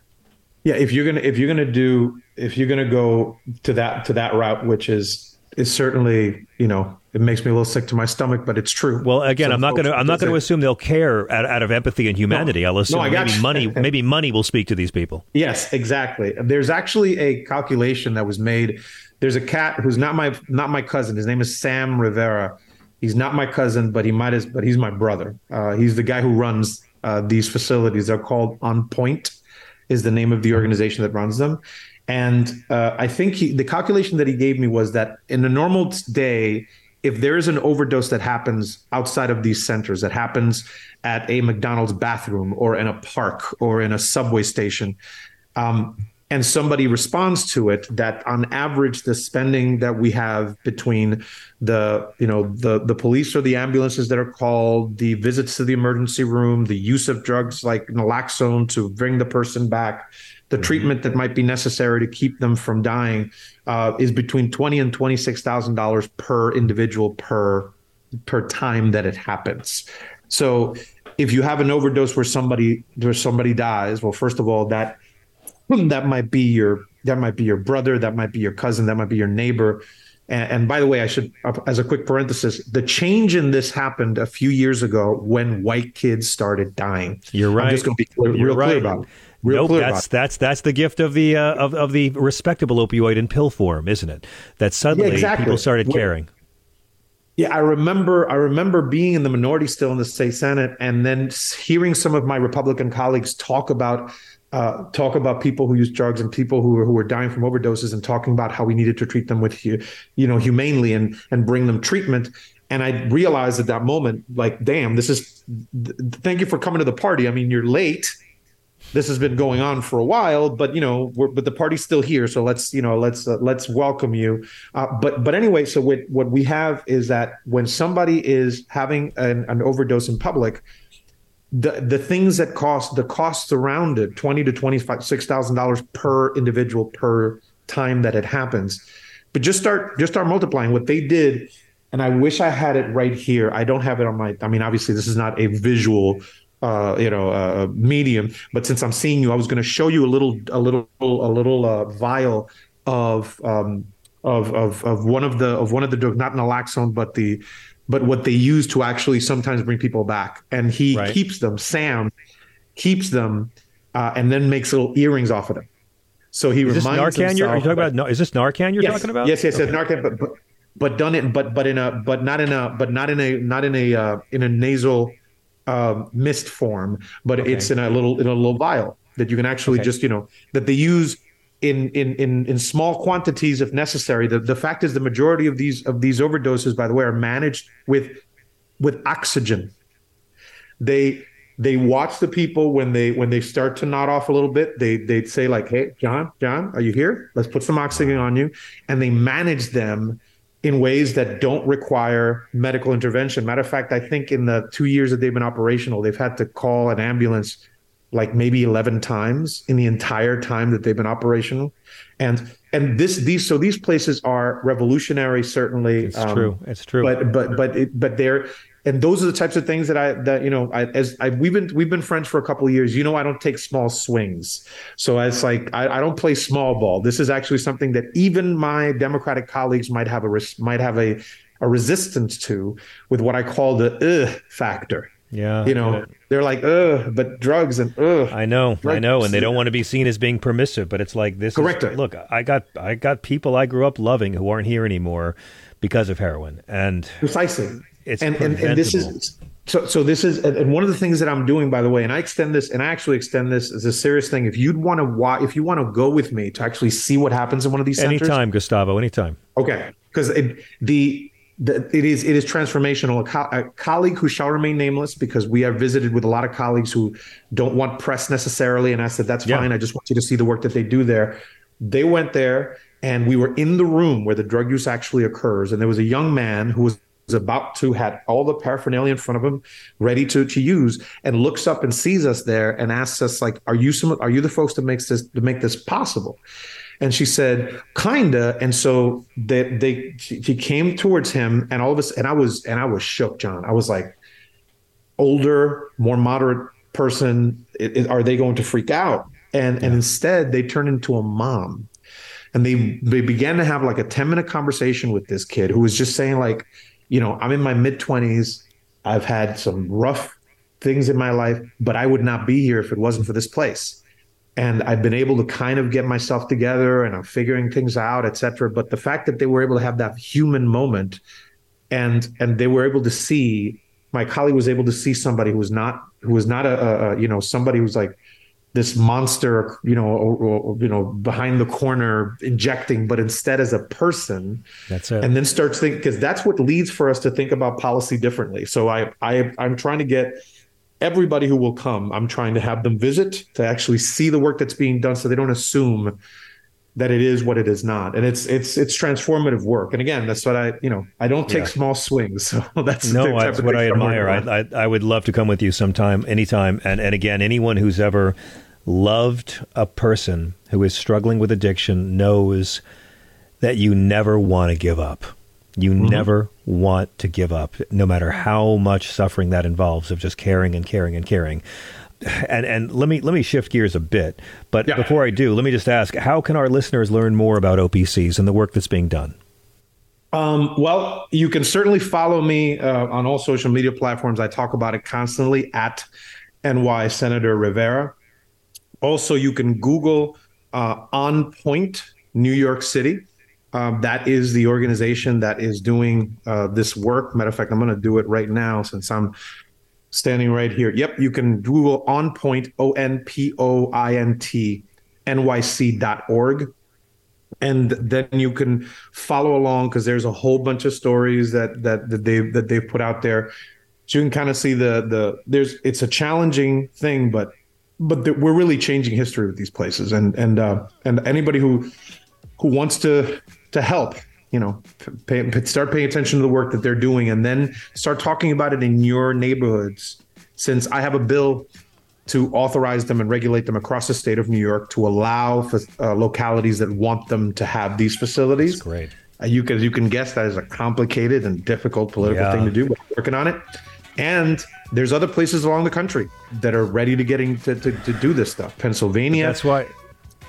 I: Yeah, if you're gonna if you're gonna do if you're gonna go to that to that route, which is is certainly you know it makes me a little sick to my stomach, but it's true.
B: Well, again, I'm not going to I'm not going to assume they'll care out, out of empathy and humanity.
I: No,
B: I'll assume
I: no,
B: maybe money maybe money will speak to these people.
I: Yes, exactly. There's actually a calculation that was made. There's a cat who's not my not my cousin. His name is Sam Rivera. He's not my cousin, but he might as but he's my brother. Uh, he's the guy who runs uh, these facilities. They're called On Point, is the name of the organization that runs them. And uh, I think he, the calculation that he gave me was that in a normal day if there is an overdose that happens outside of these centers, that happens at a McDonald's bathroom or in a park or in a subway station, um, and somebody responds to it, that on average the spending that we have between the you know the the police or the ambulances that are called, the visits to the emergency room, the use of drugs like naloxone to bring the person back, the mm-hmm. treatment that might be necessary to keep them from dying uh, is between twenty and twenty six thousand dollars per individual per per time that it happens. So if you have an overdose where somebody where somebody dies, well, first of all, that that might be your that might be your brother, that might be your cousin, that might be your neighbor. And, and, by the way, I should, as a quick parenthesis, the change in this happened a few years ago when white kids started dying.
B: You're right.
I: I'm just going to be clear, real
B: right.
I: clear about it. Real
B: nope, that's that's that's the gift of the uh, of of the respectable opioid in pill form, isn't it? That suddenly
I: Yeah, exactly.
B: people started caring.
I: Yeah, I remember. I remember being in the minority still in the state senate, and then hearing some of my Republican colleagues talk about uh, talk about people who use drugs and people who were, who were dying from overdoses, and talking about how we needed to treat them with you know humanely and and bring them treatment. And I realized at that moment, like, damn, this is. th- thank you for coming to the party. I mean, you're late. This has been going on for a while, but you know, but the party's still here. So let's you know, let's uh, let's welcome you. Uh, but but anyway, so what what we have is that when somebody is having an, an overdose in public, the the things that cost the costs around it twenty to twenty five six thousand dollars per individual per time that it happens. But just start just start multiplying what they did. And I wish I had it right here. I don't have it on my. I mean, obviously, this is not a visual, uh, you know, uh, medium. But since I'm seeing you, I was going to show you a little, a little, a little uh, vial of um, of of of one of the of one of the drugs, not naloxone, but the but what they use to actually sometimes bring people back. And he keeps them. Sam keeps them, uh, and then makes little earrings off of them. So he
B: is this
I: reminds
B: Narcan? You're, are you talking about? No, is this Narcan you're
I: yes,
B: talking about?
I: Yes, yes, yes, Narcan, but, but but done it, but but in a but not in a but not in a not in a uh, in a nasal uh, mist form, but
B: Okay.
I: it's in a little in a little vial that you can actually
B: Okay.
I: just you know that they use in in in in small quantities if necessary. The the fact is the majority of these of these overdoses, by the way, are managed with with oxygen. They they watch the people when they when they start to nod off a little bit. They they say like, "Hey, John, John, are you here? Let's put some oxygen on you," and they manage them in ways that don't require medical intervention. Matter of fact, I think in the two years that they've been operational, they've had to call an ambulance like maybe 11 times in the entire time that they've been operational and and this these so these places are revolutionary certainly
B: It's true. Um, it's true.
I: but but but it, but they're and those are the types of things that I that you know I as I we've been we've been friends for a couple of years. You know I don't take small swings, so it's like I, I don't play small ball. This is actually something that even my Democratic colleagues might have a might have a a resistance to with what I call the ugh factor.
B: Yeah,
I: you know they're like ugh, but drugs and ugh.
B: I know, I know, and they don't want to be seen as being permissive. But it's like this.
I: Correct.
B: Is, look, I got, I got people I grew up loving who aren't here anymore because of heroin, and
I: precisely.
B: It's
I: and, and and this is so so this is and one of the things that I'm doing by the way, and I extend this and I actually extend this as a serious thing. If you'd want to watch, if you want to go with me to actually see what happens in one of these centers,
B: anytime, Gustavo, anytime.
I: Okay, because the, the it is it is transformational. A, co- a colleague who shall remain nameless, because we have visited with a lot of colleagues who don't want press necessarily, and I said that's
B: Yeah.
I: fine. I just want you to see the work that they do there. They went there, and we were in the room where the drug use actually occurs, and there was a young man who was about to had all the paraphernalia in front of him ready to to use and looks up and sees us there and asks us like are you some are you the folks that makes this to make this possible? And she said kinda. And so they they she, she came towards him and all of us and i was and i was shook john. I was like older more moderate person i- i- are they going to freak out? And and instead they turned into a mom. And they they began to have like a 10 minute conversation with this kid who was just saying like you know i'm in my mid 20s i've had some rough things in my life but i would not be here if it wasn't for this place and I've been able to kind of get myself together and I'm figuring things out, et cetera. But the fact that they were able to have that human moment and and they were able to see my colleague was able to see somebody who was not who was not a, a, you know somebody who's like this monster you know or, or, you know behind the corner injecting but instead as a person
B: That's it.
I: and then starts thinking because that's what leads for us to think about policy differently so i i i'm trying to get everybody who will come i'm trying to have them visit to actually see the work that's being done so they don't assume that it is what it is not and it's it's it's transformative work and again that's what i you know i don't take
B: Yeah.
I: small swings so that's
B: no, that's what I
I: things I'm working
B: admire. I, I I would love to come with you sometime, anytime. And and again, anyone who's ever loved a person who is struggling with addiction knows that you never want to give up. You
I: Mm-hmm.
B: never want to give up, no matter how much suffering that involves of just caring and caring and caring. And and let me let me shift gears a bit. But before I do, let me just ask: How can our listeners learn more about OPCs and the work that's being done?
I: Um, well, you can certainly follow me uh, on all social media platforms. I talk about it constantly at NY Senator Rivera. Also, you can Google uh, On Point New York City. Um, that is the organization that is doing uh, this work. Matter of fact, I'm going to do it right now since I'm standing right here. Yep, you can Google On Point, O N P O I N T, NYC.org and then you can follow along because there's a whole bunch of stories that that that they that they've put out there. So you can kind of see the the there's it's a challenging thing, but but the, we're really changing history with these places, and and uh, and anybody who who wants to to help, you know, pay, start paying attention to the work that they're doing, and then start talking about it in your neighborhoods. Since I have a bill to authorize them and regulate them across the state of New York to allow for, uh, localities that want them to have these facilities.
B: great.
I: Uh, you can you can guess that is a complicated and difficult political
B: Yeah.
I: thing to do. But working on it, and there's other places along the country that are ready to getting to, to, to do this stuff. Pennsylvania.
B: That's why.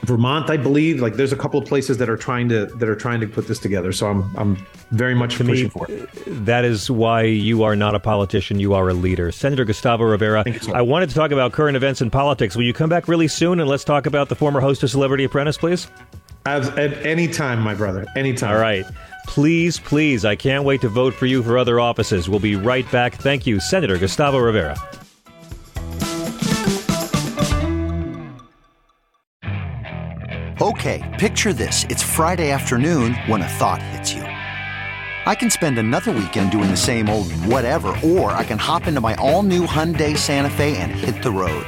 I: Vermont, I believe. Like there's a couple of places that are trying to that are trying to put this together. So I'm I'm very much
B: To
I: pushing
B: me,
I: for it.
B: that is why you are not a politician. You are a leader. Senator Gustavo Rivera, I wanted to talk about current events and politics. Will you come back really soon and let's talk about the former host of Celebrity Apprentice, please?
I: As, at any time, my brother. Anytime.
B: All right. Please, please. I can't wait to vote for you for other offices. We'll be right back. Thank you, Senator Gustavo Rivera.
J: Okay, picture this. It's Friday afternoon when a thought hits you. I can spend another weekend doing the same old whatever, or I can hop into my all new Hyundai Santa Fe and hit the road.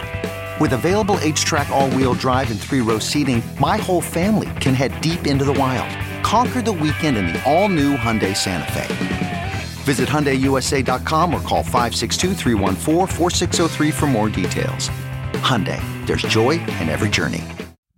J: With available HTRAC, all wheel drive, and three row seating, my whole family can head deep into the wild. Conquer the weekend in the all new Hyundai Santa Fe. Visit HyundaiUSA.com or call 562-314-4603 for more details. Hyundai, there's joy in every journey.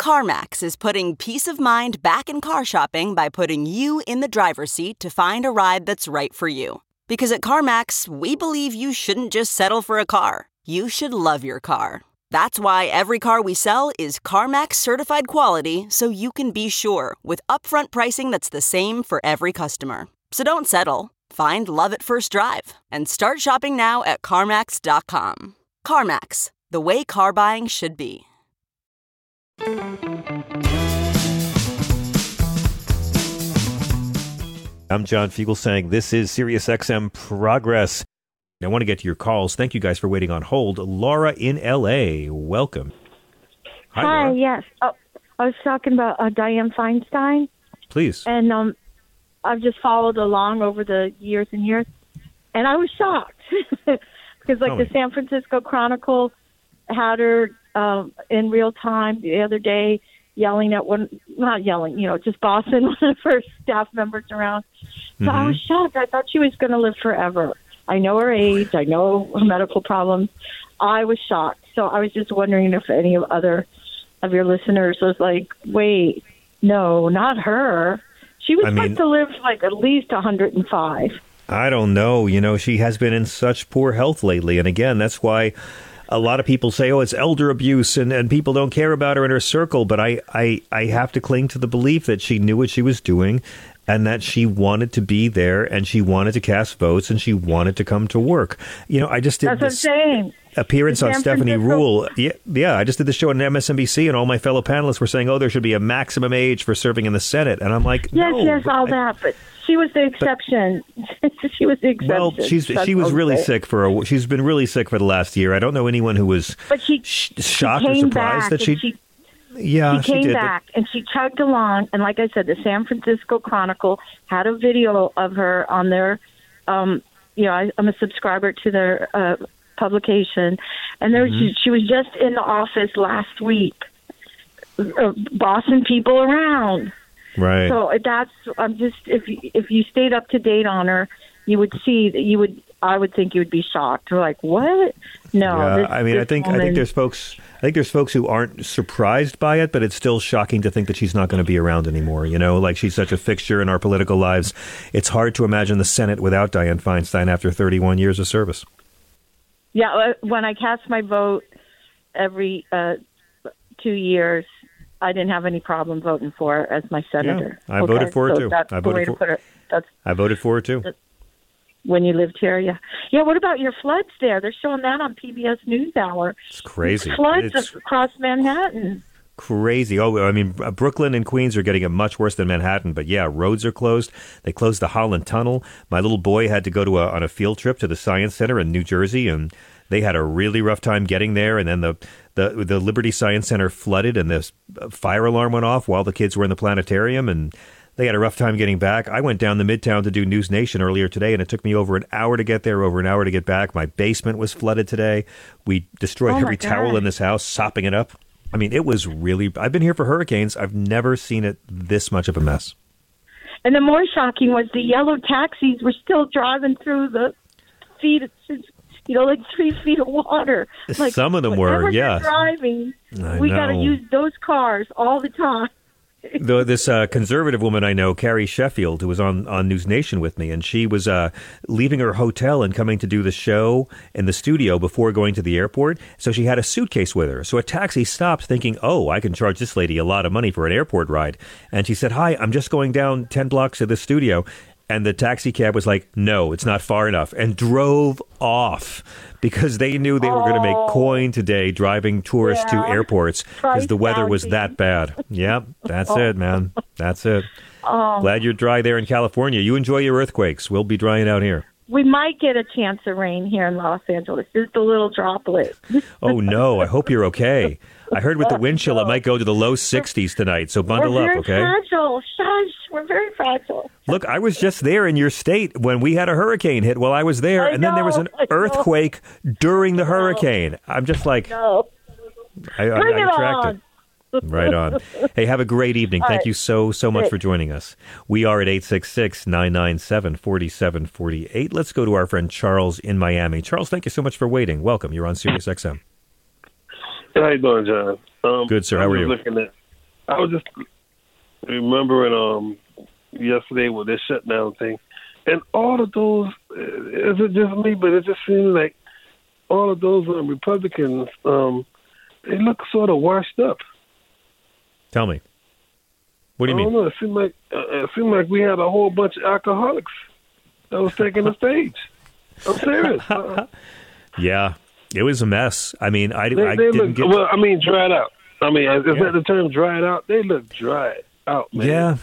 K: CarMax is putting peace of mind back in car shopping by putting you in the driver's seat to find a ride that's right for you. Because at CarMax, we believe you shouldn't just settle for a car, you should love your car. That's why every car we sell is CarMax certified quality so you can be sure with upfront pricing that's the same for every customer. So don't settle. Find love at first drive and start shopping now at CarMax.com. CarMax, the way car buying should be.
B: I'm John Fugelsang this is SiriusXM Progress. I want to get to your calls. Thank you guys for waiting on hold. Laura in LA, welcome. Hi,
L: Hi,
B: Laura.
L: yes. Oh, I was talking about uh, Dianne Feinstein,
B: Please.
L: and um, I've just followed along over the years and years, and I was shocked because, like,
M: Tell
L: the. San Francisco Chronicle had her um, in real time the other day yelling at one, not yelling, you know, just bossing one of her staff members around. So I was shocked. I thought she was going to live forever. I know her age. I know her medical problems. I was shocked. So I was just wondering if any of other of your listeners was like, wait, no, not her. She was
B: I
L: supposed
B: mean-
L: to live like at least 105.
B: I don't know. You know, she has been in such poor health lately. And again, that's why a lot of people say, oh, it's elder abuse and, and people don't care about her in her circle. But I, I, I have to cling to the belief that she knew what she was doing and that she wanted to be there and she wanted to cast votes and she wanted to come to work. You know, I just did
L: That's
B: this appearance on Stephanie
L: Francisco-
B: Ruhle. Yeah, yeah, I just did the show on MSNBC and all my fellow panelists were saying, oh, there should be a maximum age for serving in the Senate. And I'm like,
L: Yes,
B: no,
L: yes, all
B: I-
L: that, but she was the exception. she was the exception.
B: Well, she's
L: That's
B: she was
L: I'm
B: really sick for a, she's been really sick for the last year. I don't know anyone who was
L: But she,
B: sh-
L: she
B: shocked or surprised that she,
L: she
B: yeah
L: she came
B: did.
L: back and she chugged along and like i said the san francisco chronicle had a video of her on their um you know I, i'm a subscriber to their uh publication and there
B: Mm-hmm.
L: she, she was just in the office last week uh, bossing people around
B: right.
L: so that's i'm just if you if you stayed up to date on her you would see that you would i would think you would be shocked or like what no
B: yeah,
L: this,
B: I mean, I think I think there's folks. I think there's folks who aren't surprised by it, but it's still shocking to think that she's not going to be around anymore. You know, like she's such a fixture in our political lives. It's hard to imagine the Senate without Dianne Feinstein after 31 years of service.
L: Yeah, uh, when I cast my vote every uh, two years, I didn't have any problem voting for her as my senator.
B: Yeah, I voted for her,
L: so
B: too. I voted for-
L: it. That's
B: I voted for her too.
L: When you lived here. Yeah, yeah. What about your floods there? They're showing that on PBS NewsHour.
B: It's crazy.
L: Floods
B: It's
L: across Manhattan.
B: crazy. Oh, I mean, uh, Brooklyn and Queens are getting it much worse than Manhattan. But yeah, roads are closed. They closed the Holland Tunnel. My little boy had to go to a, on a field trip to the Science Center in New Jersey, and they had a really rough time getting there. And then the the the Liberty Science Center flooded, and the fire alarm went off while the kids were in the planetarium, and they had a rough time getting back. I went down the Midtown to do News Nation earlier today, and it took me over an hour to get there, over an hour to get back. My basement was flooded today. We destroyed
L: Oh,
B: every towel in this house, sopping it up. I mean, it was really. I've been here for hurricanes. I've never seen it this much of a mess.
L: And the more shocking was the yellow taxis were still driving through the feet, you know, like three feet of water. Like
B: Some of them were, yeah.
L: driving.
B: I
L: we got to use those cars all the time.
B: The, this uh, conservative woman I know, Carrie Sheffield, who was on, on News Nation with me, and she was uh, leaving her hotel and coming to do the show in the studio before going to the airport. So she had a suitcase with her. So a taxi stopped, thinking, "Oh, I can charge this lady a lot of money for an airport ride." And she said, "Hi, I'm just going down ten blocks to the studio." And the taxi cab was like, "No, it's not far enough," and drove off because they knew they were going to make oh. coin today driving tourists
L: Yeah.
B: to airports because the weather was that bad. Yep, that's oh. it, man. That's it.
L: Oh.
B: Glad you're dry there in California. You enjoy your earthquakes. We'll be drying out here.
L: We might get a chance of rain here in Los Angeles. Just a little droplet.
B: Oh no, I hope you're okay. I heard with the wind chill it might go to the low 60s tonight, so bundle
L: We're
B: up,
L: very
B: okay?
L: fragile. Shush. We're very fragile.
B: Look, I was just there in your state when we had a hurricane hit while I was there,
L: I
B: and then there was an
L: know.
B: earthquake during the hurricane. I'm just like,
L: No.
B: I, I,
L: Bring
B: I
L: it on.
B: it. Right on. Hey, have a great evening.
L: All
B: Thank
L: right.
B: you so, so much for joining us. We are at 866 997 4748. Let's go to our friend Charles in Miami. Charles, thank you so much for waiting. Welcome. You're on Sirius XM.
M: How you doing, John? Um,
B: Good, sir. How are you?
M: Looking at, I was just remembering um yesterday with this shutdown thing, and all of those. Is it just me? But it just seems like all of those um, Republicans, um, they look sort of washed up.
B: Tell me. What do you
M: I
B: mean?
M: don't know. It seemed like uh, it seemed like we had a whole bunch of alcoholics that was taking the stage. I'm serious. Uh,
B: Yeah, it was a mess. I mean, I,
M: they
B: I
M: they
B: didn't
M: look
B: get.
M: well. I mean, dried out. I mean, is
B: Yeah.
M: that the term? Dried out. They look dried out, man.
B: Yeah.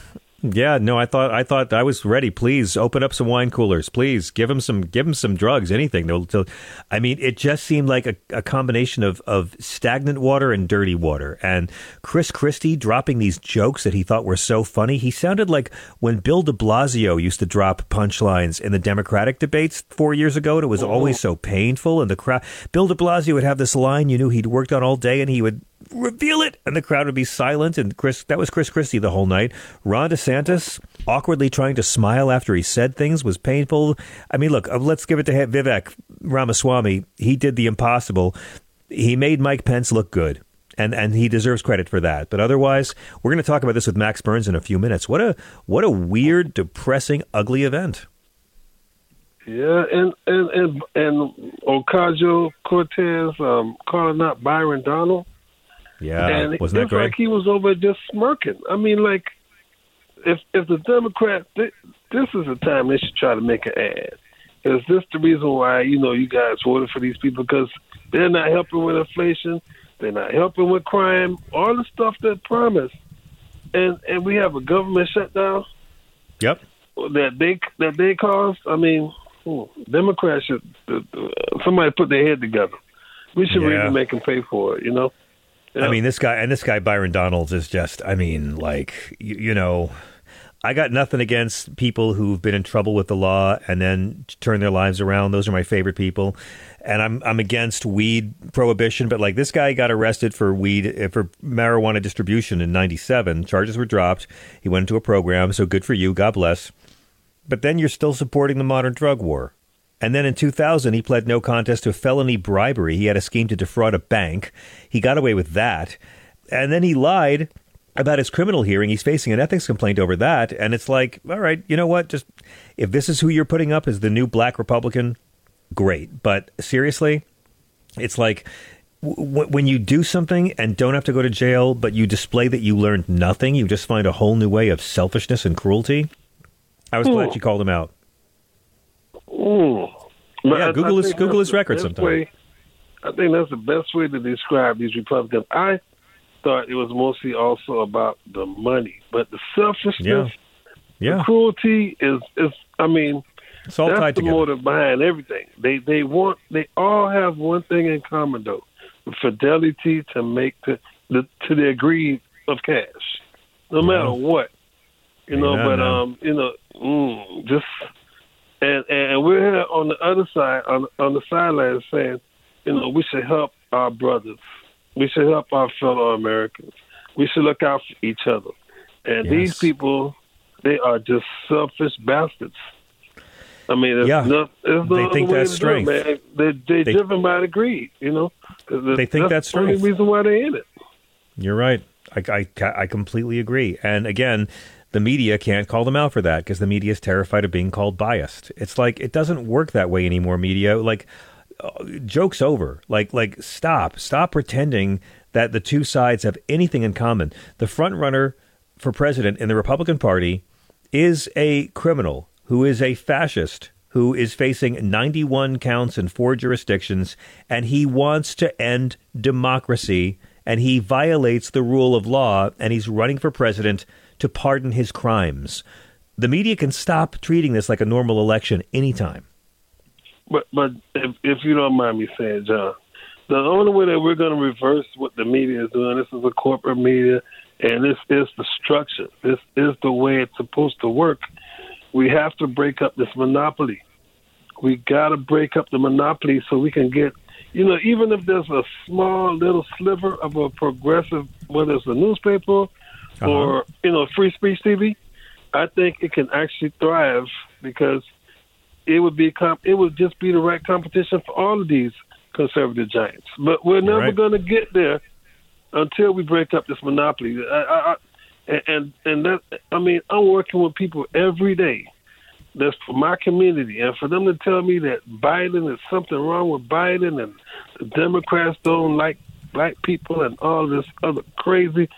B: Yeah, no, I thought I thought I was ready. Please open up some wine coolers. Please give him some give him some drugs, anything. They'll, they'll- I mean, it just seemed like a, a combination of of stagnant water and dirty water. And Chris Christie dropping these jokes that he thought were so funny. He sounded like when Bill De Blasio used to drop punchlines in the Democratic debates four years ago. And it was always oh. so painful. And the crowd, Bill De Blasio would have this line you knew he'd worked on all day, and he would reveal it, and the crowd would be silent. And Chris, that was Chris Christie the whole night. Ron DeSantis awkwardly trying to smile after he said things was painful. I mean, look, uh, let's give it to Vivek Ramaswamy. He did the impossible. He made Mike Pence look good. And, and he deserves credit for that. But otherwise, we're going to talk about this with Max Burns in a few minutes. What a what a weird, depressing, ugly event.
M: Yeah, and and and, and Ocasio Cortez um, calling out Byron Donald.
B: Yeah,
M: and
B: wasn't that
M: it's
B: great?
M: like he was over just smirking. I mean, like if if the Democrats, thi- this is the time they should try to make an ad. Is this the reason why you know you guys voted for these people? Because they're not helping with inflation, they're not helping with crime, all the stuff they promised, and and we have a government shutdown
B: Yep.
M: that they that they caused. I mean, hmm, Democrats should uh, somebody put their head together. We should
B: Yeah.
M: really make them pay for it. You know.
B: I mean, this guy and this guy Byron Donalds is just. I mean, like you, you know, I got nothing against people who've been in trouble with the law and then turn their lives around. Those are my favorite people, and I'm I'm against weed prohibition. But like this guy got arrested for weed uh, for marijuana distribution in '97. Charges were dropped. He went into a program. So good for you. God bless. But then you're still supporting the modern drug war. And then in 2000, he pled no contest to felony bribery. He had a scheme to defraud a bank. He got away with that. And then he lied about his criminal hearing. He's facing an ethics complaint over that. And it's like, all right, you know what? Just if this is who you're putting up as the new black Republican, great. But seriously, it's like w- when you do something and don't have to go to jail, but you display that you learned nothing, you just find a whole new way of selfishness and cruelty. I was glad you called him out.
M: Mm. But
B: Yeah,
M: I-
B: Google
M: I
B: his- Google his record
M: best
B: sometime.
M: way- I think that's the best way to describe these Republicans. I thought it was mostly also about the money, but the selfishness,
B: Yeah. Yeah.
M: the cruelty is is. I mean,
B: It's all
M: that's
B: tied
M: the
B: together.
M: motive behind everything. They they want they all have one thing in common though: fidelity to make to the to their greed of cash, no matter what. You know,
B: Amen,
M: but um, you know, mm, just and and we're here on the other side on on the sidelines saying, you know, we should help our brothers, we should help our fellow Americans, we should look out for each other, and these people, they are just selfish bastards. I mean, it's
B: Yeah.
M: no, it's no
B: They think that's
M: to do it,
B: strength.
M: man. They're, they're
B: They-
M: driven by the greed, you know.
B: They think that's
M: the only reason why they're in it.
B: You're right. I, I, I completely agree. And again, the media can't call them out for that because the media is terrified of being called biased. It's like it doesn't work that way anymore. Media, like, uh, jokes over. Like, like stop, stop pretending that the two sides have anything in common. The front runner for president in the Republican Party is a criminal who is a fascist who is facing 91 counts in four jurisdictions, and he wants to end democracy, and he violates the rule of law, and he's running for president to pardon his crimes. The media can stop treating this like a normal election anytime.
M: But but if if you don't mind me saying, John, the only way that we're going to reverse what the media is doing, this is a corporate media, and this is the structure. This is the way it's supposed to work. We have to break up this monopoly. We got to break up the monopoly so we can get, you know, even if there's a small little sliver of a progressive, whether it's a newspaper uh-huh. or you know free speech TV, I think it can actually thrive because it would be comp- it would just be the right competition for all of these conservative giants. But we're never right. going to get there until we break up this monopoly. I, I, I, and and that I mean, I'm working with people every day that's for my community, and for them to tell me that Biden is something wrong with Biden and the Democrats don't like black people and all this other crazy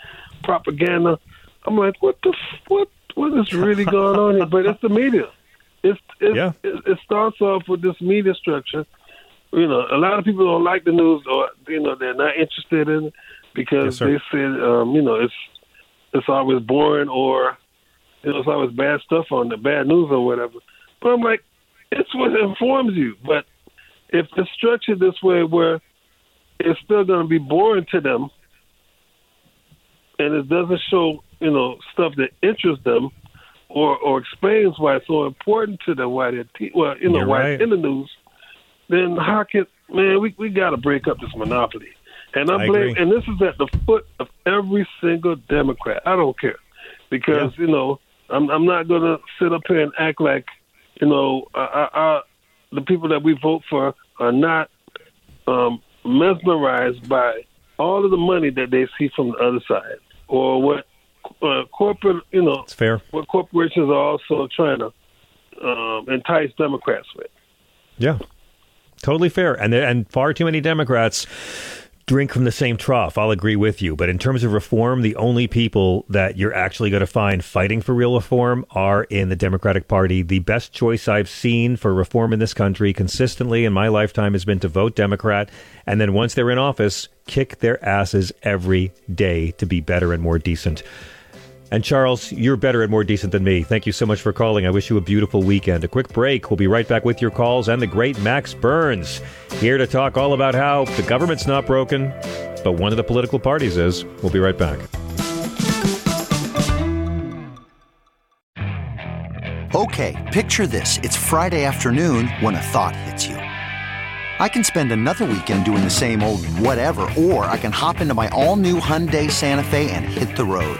M: propaganda, I'm like, what the what what is really going on here? But it's the media. It's, it's yeah. it, it starts off with this media structure. You know, a lot of people don't like the news, or you know, they're not interested in it because yes, they said, um, you know, it's it's always boring or you know, it's always bad stuff on the bad news or whatever. But I'm like, it's what informs you. But if it's structured this way where it's still going to be boring to them and it doesn't show, you know, stuff that interests them or or explains why it's so important to them, why they're, te- well, you know, You're why right. it's in the news, then how can, man, we, we got to break up this monopoly. And I, I blame, and this is at the foot of every single Democrat. I don't care because, yeah. you know, I'm, I'm not going to sit up here and act like, you know, I, I, the people that we vote for are not um, mesmerized by all of the money that they see from the other side or what uh, corporate, you know,
B: it's fair.
M: What corporations are also trying to um, entice Democrats with.
B: Yeah, totally fair. And and far too many Democrats drink from the same trough. I'll agree with you. But in terms of reform, the only people that you're actually going to find fighting for real reform are in the Democratic Party. The best choice I've seen for reform in this country consistently in my lifetime has been to vote Democrat. And then once they're in office, kick their asses every day to be better and more decent. And Charles, you're better and more decent than me. Thank you so much for calling. I wish you a beautiful weekend. A quick break. We'll be right back with your calls and the great Max Burns here to talk all about how the government's not broken, but one of the political parties is. We'll be right back.
J: Okay, picture this. It's Friday afternoon when a thought hits you. I can spend another weekend doing the same old whatever, or I can hop into my all new Hyundai Santa Fe and hit the road.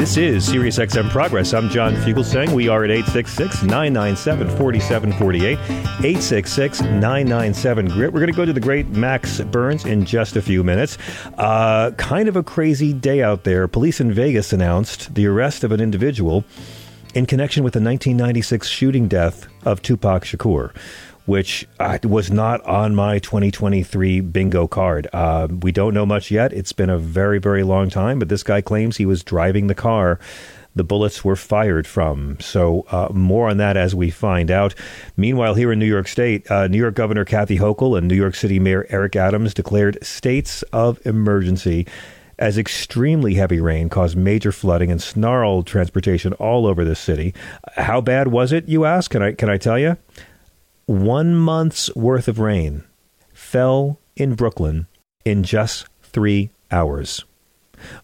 B: This is SiriusXM Progress. I'm John Fugelsang. We are at 866 997 4748. 866 997 GRIT. We're going to go to the great Max Burns in just a few minutes. Uh, kind of a crazy day out there. Police in Vegas announced the arrest of an individual in connection with the 1996 shooting death of Tupac Shakur which uh, was not on my 2023 bingo card. Uh, we don't know much yet. It's been a very, very long time, but this guy claims he was driving the car the bullets were fired from. So, uh, more on that as we find out. Meanwhile, here in New York State, uh, New York Governor Kathy Hochul and New York City Mayor Eric Adams declared states of emergency as extremely heavy rain caused major flooding and snarled transportation all over the city. How bad was it, you ask? Can I, can I tell you? One month's worth of rain fell in Brooklyn in just three hours.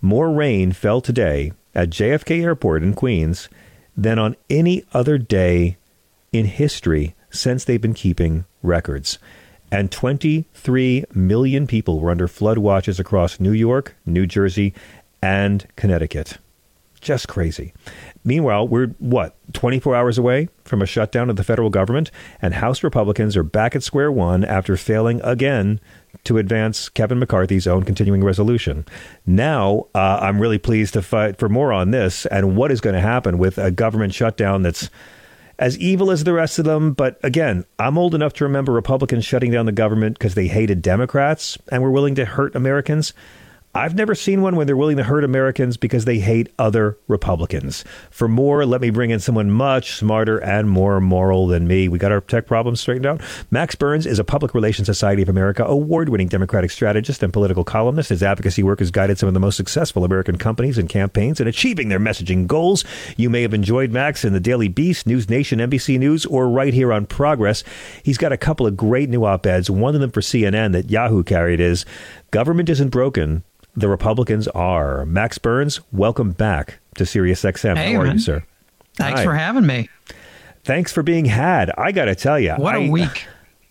B: More rain fell today at JFK Airport in Queens than on any other day in history since they've been keeping records. And 23 million people were under flood watches across New York, New Jersey, and Connecticut. Just crazy. Meanwhile, we're what, 24 hours away from a shutdown of the federal government, and House Republicans are back at square one after failing again to advance Kevin McCarthy's own continuing resolution. Now, uh, I'm really pleased to fight for more on this and what is going to happen with a government shutdown that's as evil as the rest of them. But again, I'm old enough to remember Republicans shutting down the government because they hated Democrats and were willing to hurt Americans. I've never seen one when they're willing to hurt Americans because they hate other Republicans. For more, let me bring in someone much smarter and more moral than me. We got our tech problems straightened out. Max Burns is a Public Relations Society of America award winning Democratic strategist and political columnist. His advocacy work has guided some of the most successful American companies and campaigns in achieving their messaging goals. You may have enjoyed Max in the Daily Beast, News Nation, NBC News, or right here on Progress. He's got a couple of great new op eds. One of them for CNN that Yahoo carried is Government isn't broken the Republicans are. Max Burns, welcome back to SiriusXM.
N: Hey,
B: How are
N: man.
B: you, sir?
N: Thanks
B: Hi.
N: for having me.
B: Thanks for being had. I got to tell you,
N: What a
B: a
N: week.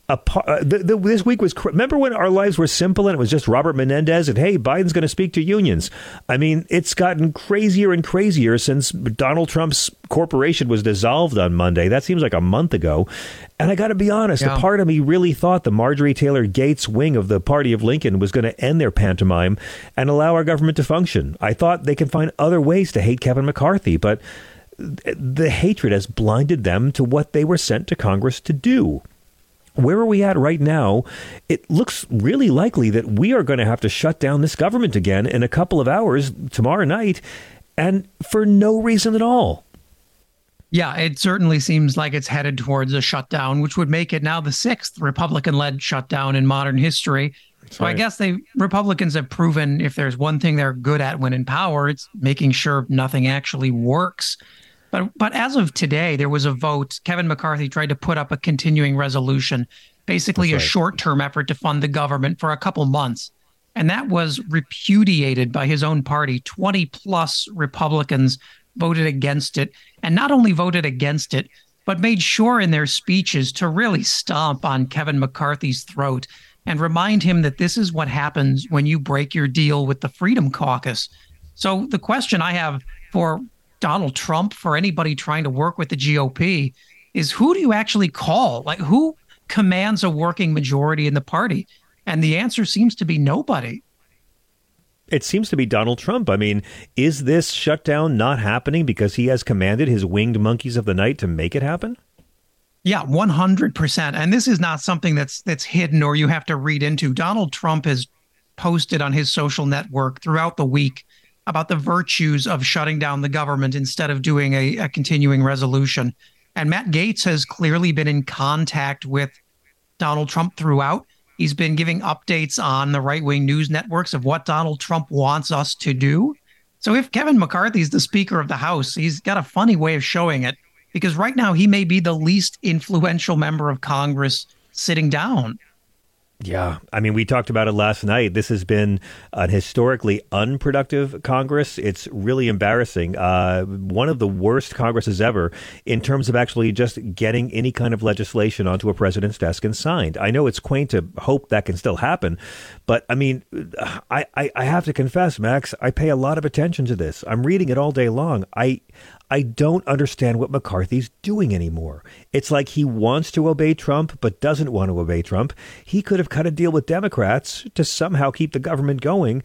B: A, par- uh, the, the, this week was. Cr- remember when our lives were simple and it was just Robert Menendez and hey, Biden's going to speak to unions. I mean, it's gotten crazier and crazier since Donald Trump's corporation was dissolved on Monday. That seems like a month ago. And I got to be honest,
N: Yeah.
B: a part of me really thought the Marjorie Taylor Gates wing of the Party of Lincoln was going to end their pantomime and allow our government to function. I thought they can find other ways to hate Kevin McCarthy, but the hatred has blinded them to what they were sent to Congress to do. Where are we at right now? It looks really likely that we are going to have to shut down this government again in a couple of hours tomorrow night, and for no reason at all.
N: Yeah, it certainly seems like it's headed towards a shutdown, which would make it now the sixth Republican-led shutdown in modern history. so I guess they Republicans have proven if there's one thing they're good at when in power, it's making sure nothing actually works. But but as of today, there was a vote. Kevin McCarthy tried to put up a continuing resolution, basically
B: That's
N: a short-term effort to fund the government for a couple months. And that was repudiated by his own party. 20 plus Republicans voted against it. And not only voted against it, but made sure in their speeches to really stomp on Kevin McCarthy's throat and remind him that this is what happens when you break your deal with the Freedom Caucus. So the question I have for Donald Trump, for anybody trying to work with the GOP, is who do you actually call? Like who commands a working majority in the party? And the answer seems to be nobody.
B: It seems to be Donald Trump. I mean, is this shutdown not happening because he has commanded his winged monkeys of the night to make it happen?
N: Yeah, 100%. And this is not something that's that's hidden or you have to read into. Donald Trump has posted on his social network throughout the week about the virtues of shutting down the government instead of doing a, a continuing resolution. And Matt Gaetz has clearly been in contact with Donald Trump throughout. He's been giving updates on the right wing news networks of what Donald Trump wants us to do. So if Kevin McCarthy's the Speaker of the House, he's got a funny way of showing it because right now he may be the least influential member of Congress sitting down.
B: Yeah. I mean, we talked about it last night. This has been an historically unproductive Congress. It's really embarrassing. Uh, one of the worst Congresses ever in terms of actually just getting any kind of legislation onto a president's desk and signed. I know it's quaint to hope that can still happen, but I mean, I, I, I have to confess, Max, I pay a lot of attention to this. I'm reading it all day long. I, I don't understand what McCarthy's doing anymore. It's like he wants to obey Trump, but doesn't want to obey Trump. He could have cut a deal with Democrats to somehow keep the government going.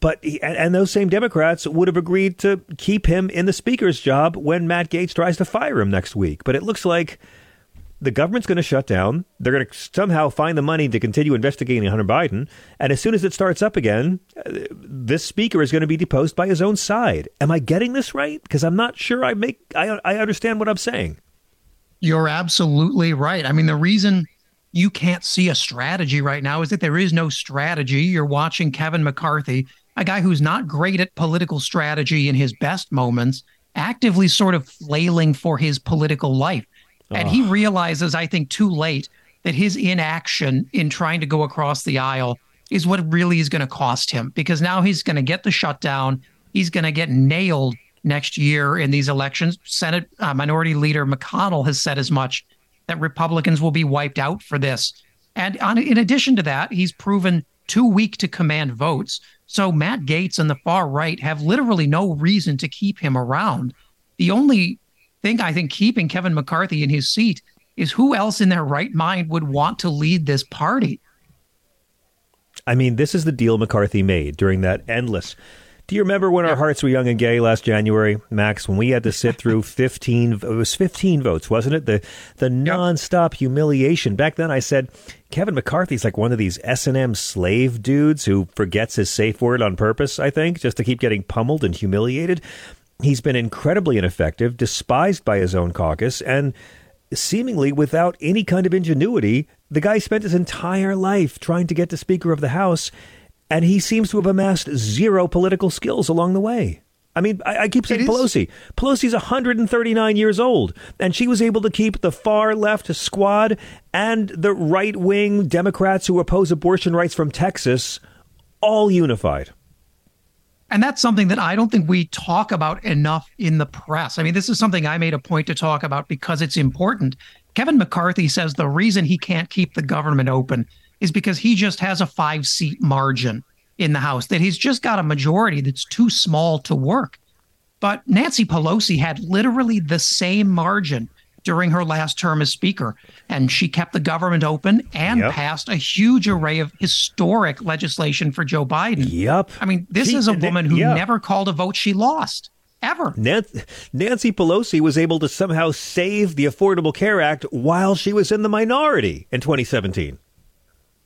B: But he, and, and those same Democrats would have agreed to keep him in the speaker's job when Matt Gaetz tries to fire him next week. But it looks like the government's going to shut down. They're going to somehow find the money to continue investigating Hunter Biden. And as soon as it starts up again, uh, this speaker is going to be deposed by his own side. Am I getting this right? Because I'm not sure I make I, I understand what I'm saying.
N: You're absolutely right. I mean, the reason you can't see a strategy right now is that there is no strategy. You're watching Kevin McCarthy, a guy who's not great at political strategy in his best moments, actively sort of flailing for his political life. And he realizes, I think, too late that his inaction in trying to go across the aisle is what really is going to cost him because now he's going to get the shutdown. He's going to get nailed next year in these elections. Senate uh, Minority Leader McConnell has said as much that Republicans will be wiped out for this. And on, in addition to that, he's proven too weak to command votes. So Matt Gaetz and the far right have literally no reason to keep him around. The only thing I think keeping Kevin McCarthy in his seat is who else in their right mind would want to lead this party?
B: I mean, this is the deal McCarthy made during that endless. Do you remember when our hearts were young and gay last January, Max? When we had to sit through fifteen, it was fifteen votes, wasn't it? The the nonstop humiliation. Back then, I said Kevin McCarthy's like one of these S and M slave dudes who forgets his safe word on purpose. I think just to keep getting pummeled and humiliated. He's been incredibly ineffective, despised by his own caucus, and seemingly without any kind of ingenuity. The guy spent his entire life trying to get to Speaker of the House, and he seems to have amassed zero political skills along the way. I mean, I, I keep saying Pelosi. Is. Pelosi's 139 years old, and she was able to keep the far left squad and the right wing Democrats who oppose abortion rights from Texas all unified.
N: And that's something that I don't think we talk about enough in the press. I mean, this is something I made a point to talk about because it's important. Kevin McCarthy says the reason he can't keep the government open is because he just has a five seat margin in the House, that he's just got a majority that's too small to work. But Nancy Pelosi had literally the same margin during her last term as Speaker, and she kept the government open and
B: Yep.
N: passed a huge array of historic legislation for Joe Biden.
B: Yep.
N: I mean, this
B: She-
N: is a woman who
B: yeah.
N: never called a vote she lost, ever.
B: Nancy, Pelosi was able to somehow save the Affordable Care Act while she was in the minority in 2017.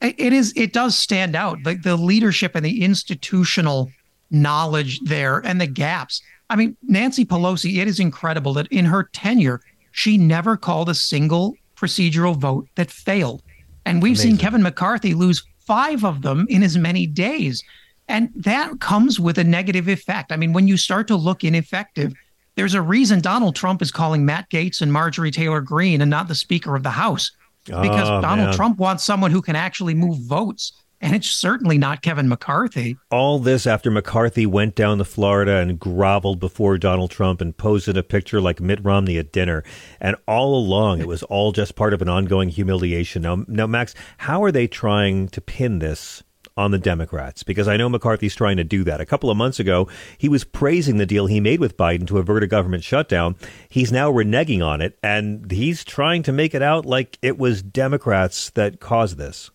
N: It it is. It does stand out. The the leadership and the institutional knowledge there and the gaps. I mean, Nancy Pelosi. It is incredible that in her tenure, she never called a single procedural vote that failed, and we've seen Kevin McCarthy lose five of them in as many days, and that comes with a negative effect. I mean, when you start to look ineffective. There's a reason Donald Trump is calling Matt Gaetz and Marjorie Taylor Greene and not the Speaker of the House because
B: Oh,
N: Donald
B: man.
N: Trump wants someone who can actually move votes. And it's certainly not Kevin McCarthy.
B: All this after McCarthy went down to Florida and groveled before Donald Trump and posed in a picture like Mitt Romney at dinner. And all along, it was all just part of an ongoing humiliation. Now, now, Max, how are they trying to pin this on the Democrats? Because I know McCarthy's trying to do that. A couple of months ago, he was praising the deal he made with Biden to avert a government shutdown. He's now reneging on it, and he's trying to make it out like it was Democrats that caused this.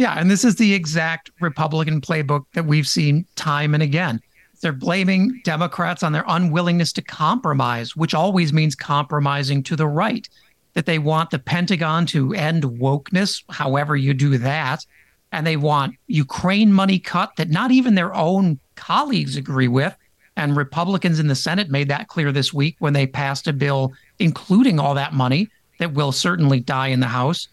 N: Yeah, and this is the exact Republican playbook that we've seen time and again. They're blaming Democrats on their unwillingness to compromise, which always means compromising to the right. That they want the Pentagon to end wokeness, however you do that. And they want Ukraine money cut that not even their own colleagues agree with. And Republicans in the Senate made that clear this week when they passed a bill including all that money that will certainly die in the House.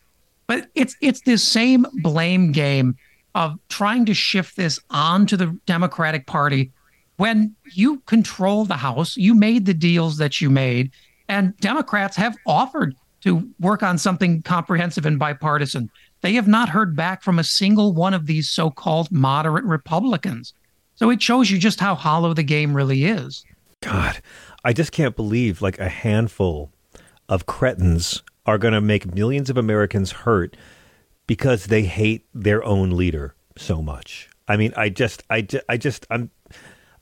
N: But it's it's this same blame game of trying to shift this onto the Democratic Party when you control the House, you made the deals that you made, and Democrats have offered to work on something comprehensive and bipartisan. They have not heard back from a single one of these so-called moderate Republicans. So it shows you just how hollow the game really is.
B: God, I just can't believe like a handful of cretins are going to make millions of Americans hurt because they hate their own leader so much. I mean, I just, I, ju- I just, I'm,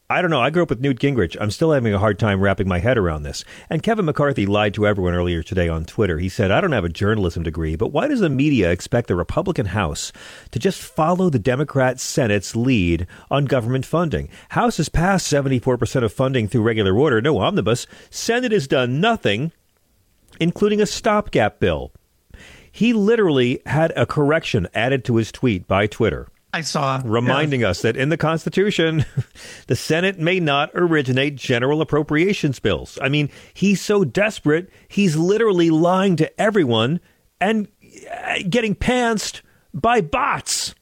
B: I don't know. I grew up with Newt Gingrich. I'm still having a hard time wrapping my head around this. And Kevin McCarthy lied to everyone earlier today on Twitter. He said, I don't have a journalism degree, but why does the media expect the Republican House to just follow the Democrat Senate's lead on government funding? House has passed 74% of funding through regular order, no omnibus. Senate has done nothing. Including a stopgap bill. He literally had a correction added to his tweet by Twitter.
N: I saw.
B: Reminding us that in the Constitution, the Senate may not originate general appropriations bills. I mean, he's so desperate, he's literally lying to everyone and uh, getting pantsed by bots.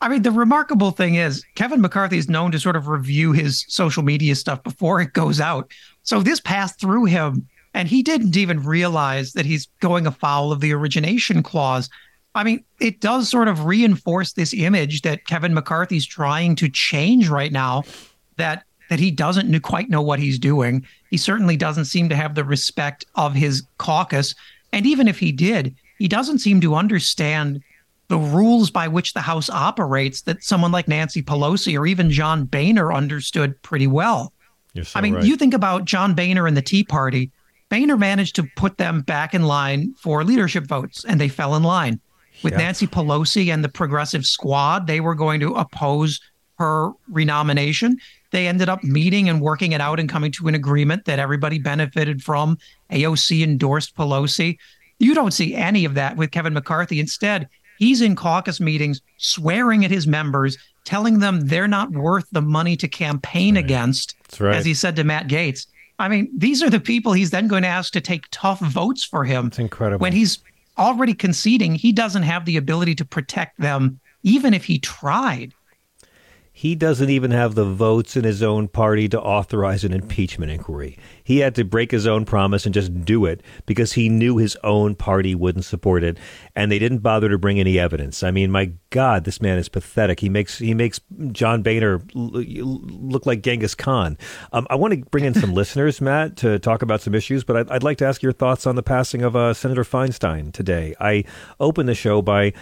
N: I mean, the remarkable thing is Kevin McCarthy is known to sort of review his social media stuff before it goes out. So this passed through him, and he didn't even realize that he's going afoul of the origination clause. I mean, it does sort of reinforce this image that Kevin McCarthy's trying to change right now that that he doesn't quite know what he's doing. He certainly doesn't seem to have the respect of his caucus. And even if he did, he doesn't seem to understand the rules by which the House operates that someone like Nancy Pelosi or even John Boehner understood pretty well.
B: So
N: I mean,
B: right.
N: you think about John Boehner and the Tea Party. Boehner managed to put them back in line for leadership votes, and they fell in line. With
B: Yeah.
N: Nancy Pelosi and the Progressive Squad, they were going to oppose her renomination. They ended up meeting and working it out and coming to an agreement that everybody benefited from. AOC endorsed Pelosi. You don't see any of that with Kevin McCarthy. Instead, he's in caucus meetings swearing at his members, telling them they're not worth the money to campaign against,
B: That's right.
N: as he said to Matt Gaetz. I mean, these are the people he's then going to ask to take tough votes for him. It's
B: incredible.
N: When he's already conceding he doesn't have the ability to protect them, even if he tried.
B: He doesn't even have the votes in his own party to authorize an impeachment inquiry. He had to break his own promise and just do it because he knew his own party wouldn't support it, and they didn't bother to bring any evidence. I mean, my God, this man is pathetic. He makes he makes John Boehner look like Genghis Khan. Um, I want to bring in some listeners, Matt, to talk about some issues, but I'd, I'd like to ask your thoughts on the passing of uh, Senator Feinstein today. I opened the show by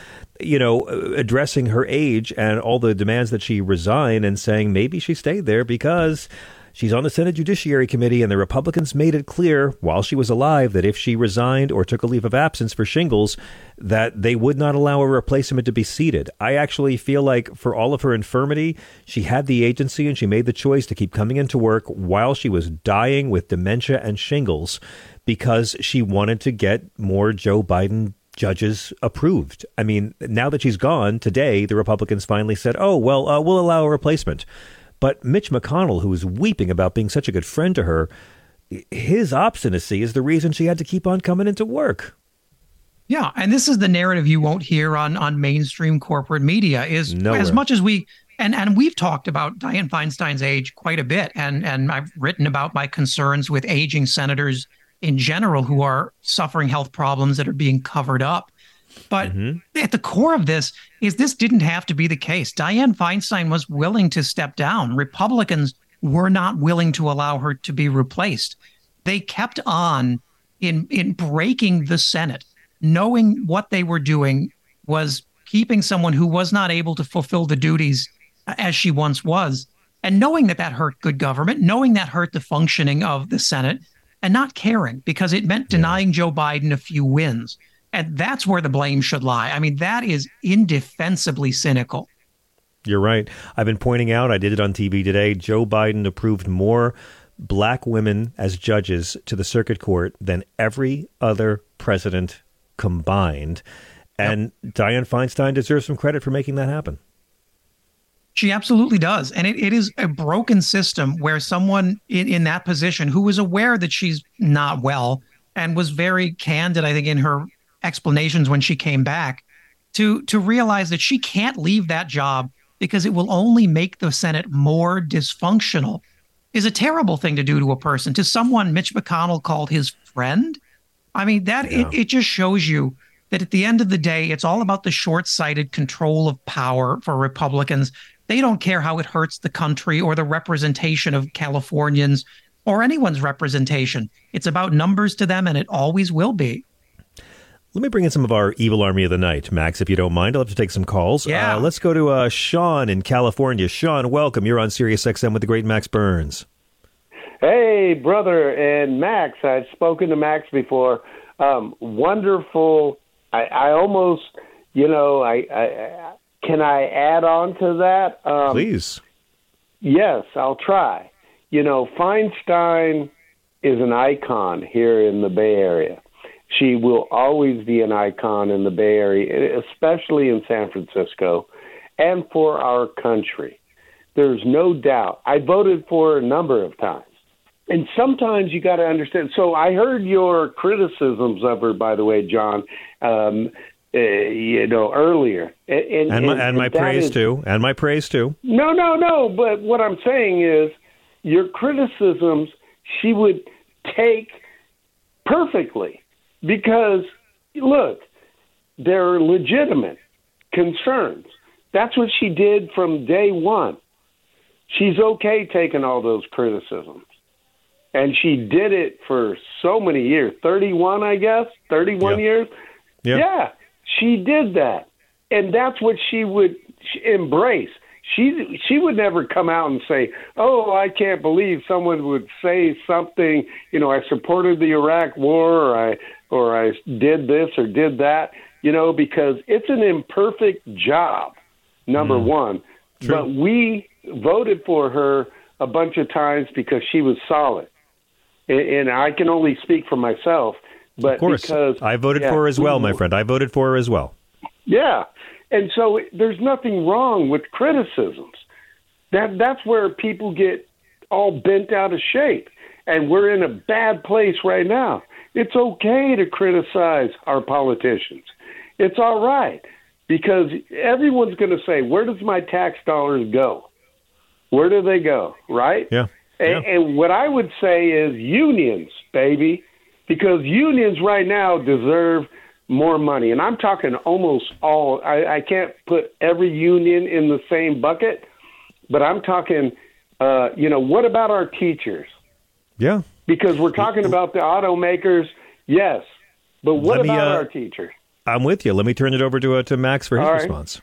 B: you know, addressing her age and all the demands that she resign and saying maybe she stayed there because she's on the Senate Judiciary Committee and the Republicans made it clear while she was alive that if she resigned or took a leave of absence for shingles, that they would not allow a replacement to be seated. I actually feel like for all of her infirmity, she had the agency and she made the choice to keep coming into work while she was dying with dementia and shingles because she wanted to get more Joe Biden judges approved. I mean, now that she's gone today, the Republicans finally said, "Oh, well, uh, we'll allow a replacement." But Mitch McConnell, who was weeping about being such a good friend to her, his obstinacy is the reason she had to keep on coming into work.
N: Yeah, and this is the narrative you won't hear on on mainstream corporate media is
B: Nowhere.
N: as much as we and and we've talked about Dianne Feinstein's age quite a bit and and I've written about my concerns with aging senators in general who are suffering health problems that are being covered up. But mm-hmm. at the core of this is this didn't have to be the case. Dianne Feinstein was willing to step down. Republicans were not willing to allow her to be replaced. They kept on in in breaking the Senate, knowing what they were doing was keeping someone who was not able to fulfill the duties as she once was, and knowing that that hurt good government, knowing that hurt the functioning of the Senate, and not caring because it meant denying Joe Biden a few wins. And that's where the blame should lie. I mean, that is indefensibly cynical.
B: You're right. I've been pointing out, I did it on TV today. Joe Biden approved more black women as judges to the circuit court than every other president combined. And Dianne Feinstein deserves some credit for making that happen.
N: She absolutely does. And it, it is a broken system where someone in, in that position who was aware that she's not well and was very candid, I think, in her explanations when she came back to to realize that she can't leave that job because it will only make the Senate more dysfunctional is a terrible thing to do to a person. To someone Mitch McConnell called his friend. I mean, that it, it just shows you that at the end of the day, it's all about the short sighted control of power for Republicans. They don't care how it hurts the country or the representation of Californians or anyone's representation. It's about numbers to them, and it always will be.
B: Let me bring in some of our evil army of the night, Max, if you don't mind. I'll have to take some calls.
N: Yeah.
B: Uh, let's go to uh, Sean in California. Sean, welcome. You're on Sirius XM with the great Max Burns.
O: Hey, brother and Max. I've spoken to Max before. Um, wonderful. I, I almost, you know, I, I, I can I add on to that? Um,
B: Please.
O: Yes, I'll try. You know, Feinstein is an icon here in the Bay Area. She will always be an icon in the Bay Area, especially in San Francisco, and for our country. There's no doubt. I voted for her a number of times. And sometimes you got to understand. So I heard your criticisms of her, by the way, John. Um, uh, you know, earlier, and, and,
B: and my, and my praise
O: is-
B: too, and my praise too.
O: no, no, no. But what I'm saying is, your criticisms she would take perfectly because look, they're legitimate concerns. That's what she did from day one. She's okay taking all those criticisms. And she did it for so many years 31, I guess, 31 years.
B: Yeah.
O: Yeah, she did that, and that's what she would embrace. She she would never come out and say, "Oh, I can't believe someone would say something." You know, I supported the Iraq War, or I or I did this or did that. You know, because it's an imperfect job. Number mm. one, but we voted for her a bunch of times because she was solid, and, and I can only speak for myself. But
B: Of course,
O: because
B: I voted
O: yeah,
B: for her as well, my friend. I voted for her as well.
O: yeah, and so there's nothing wrong with criticisms. That that's where people get all bent out of shape, and we're in a bad place right now. It's okay to criticize our politicians. It's all right because everyone's going to say, "Where does my tax dollars go? Where do they go?" Right?
B: Yeah.
O: And, and what I would say is unions, baby, because unions right now deserve more money. And I'm talking almost all. I, I can't put every union in the same bucket, but I'm talking. Uh, you know, what about our teachers?
B: Yeah.
O: Because we're talking about the automakers, yes, but what
B: Let me,
O: about
B: uh,
O: our teachers?
B: I'm with you. Let me turn it over to uh, to Max for his
O: All right.
B: response.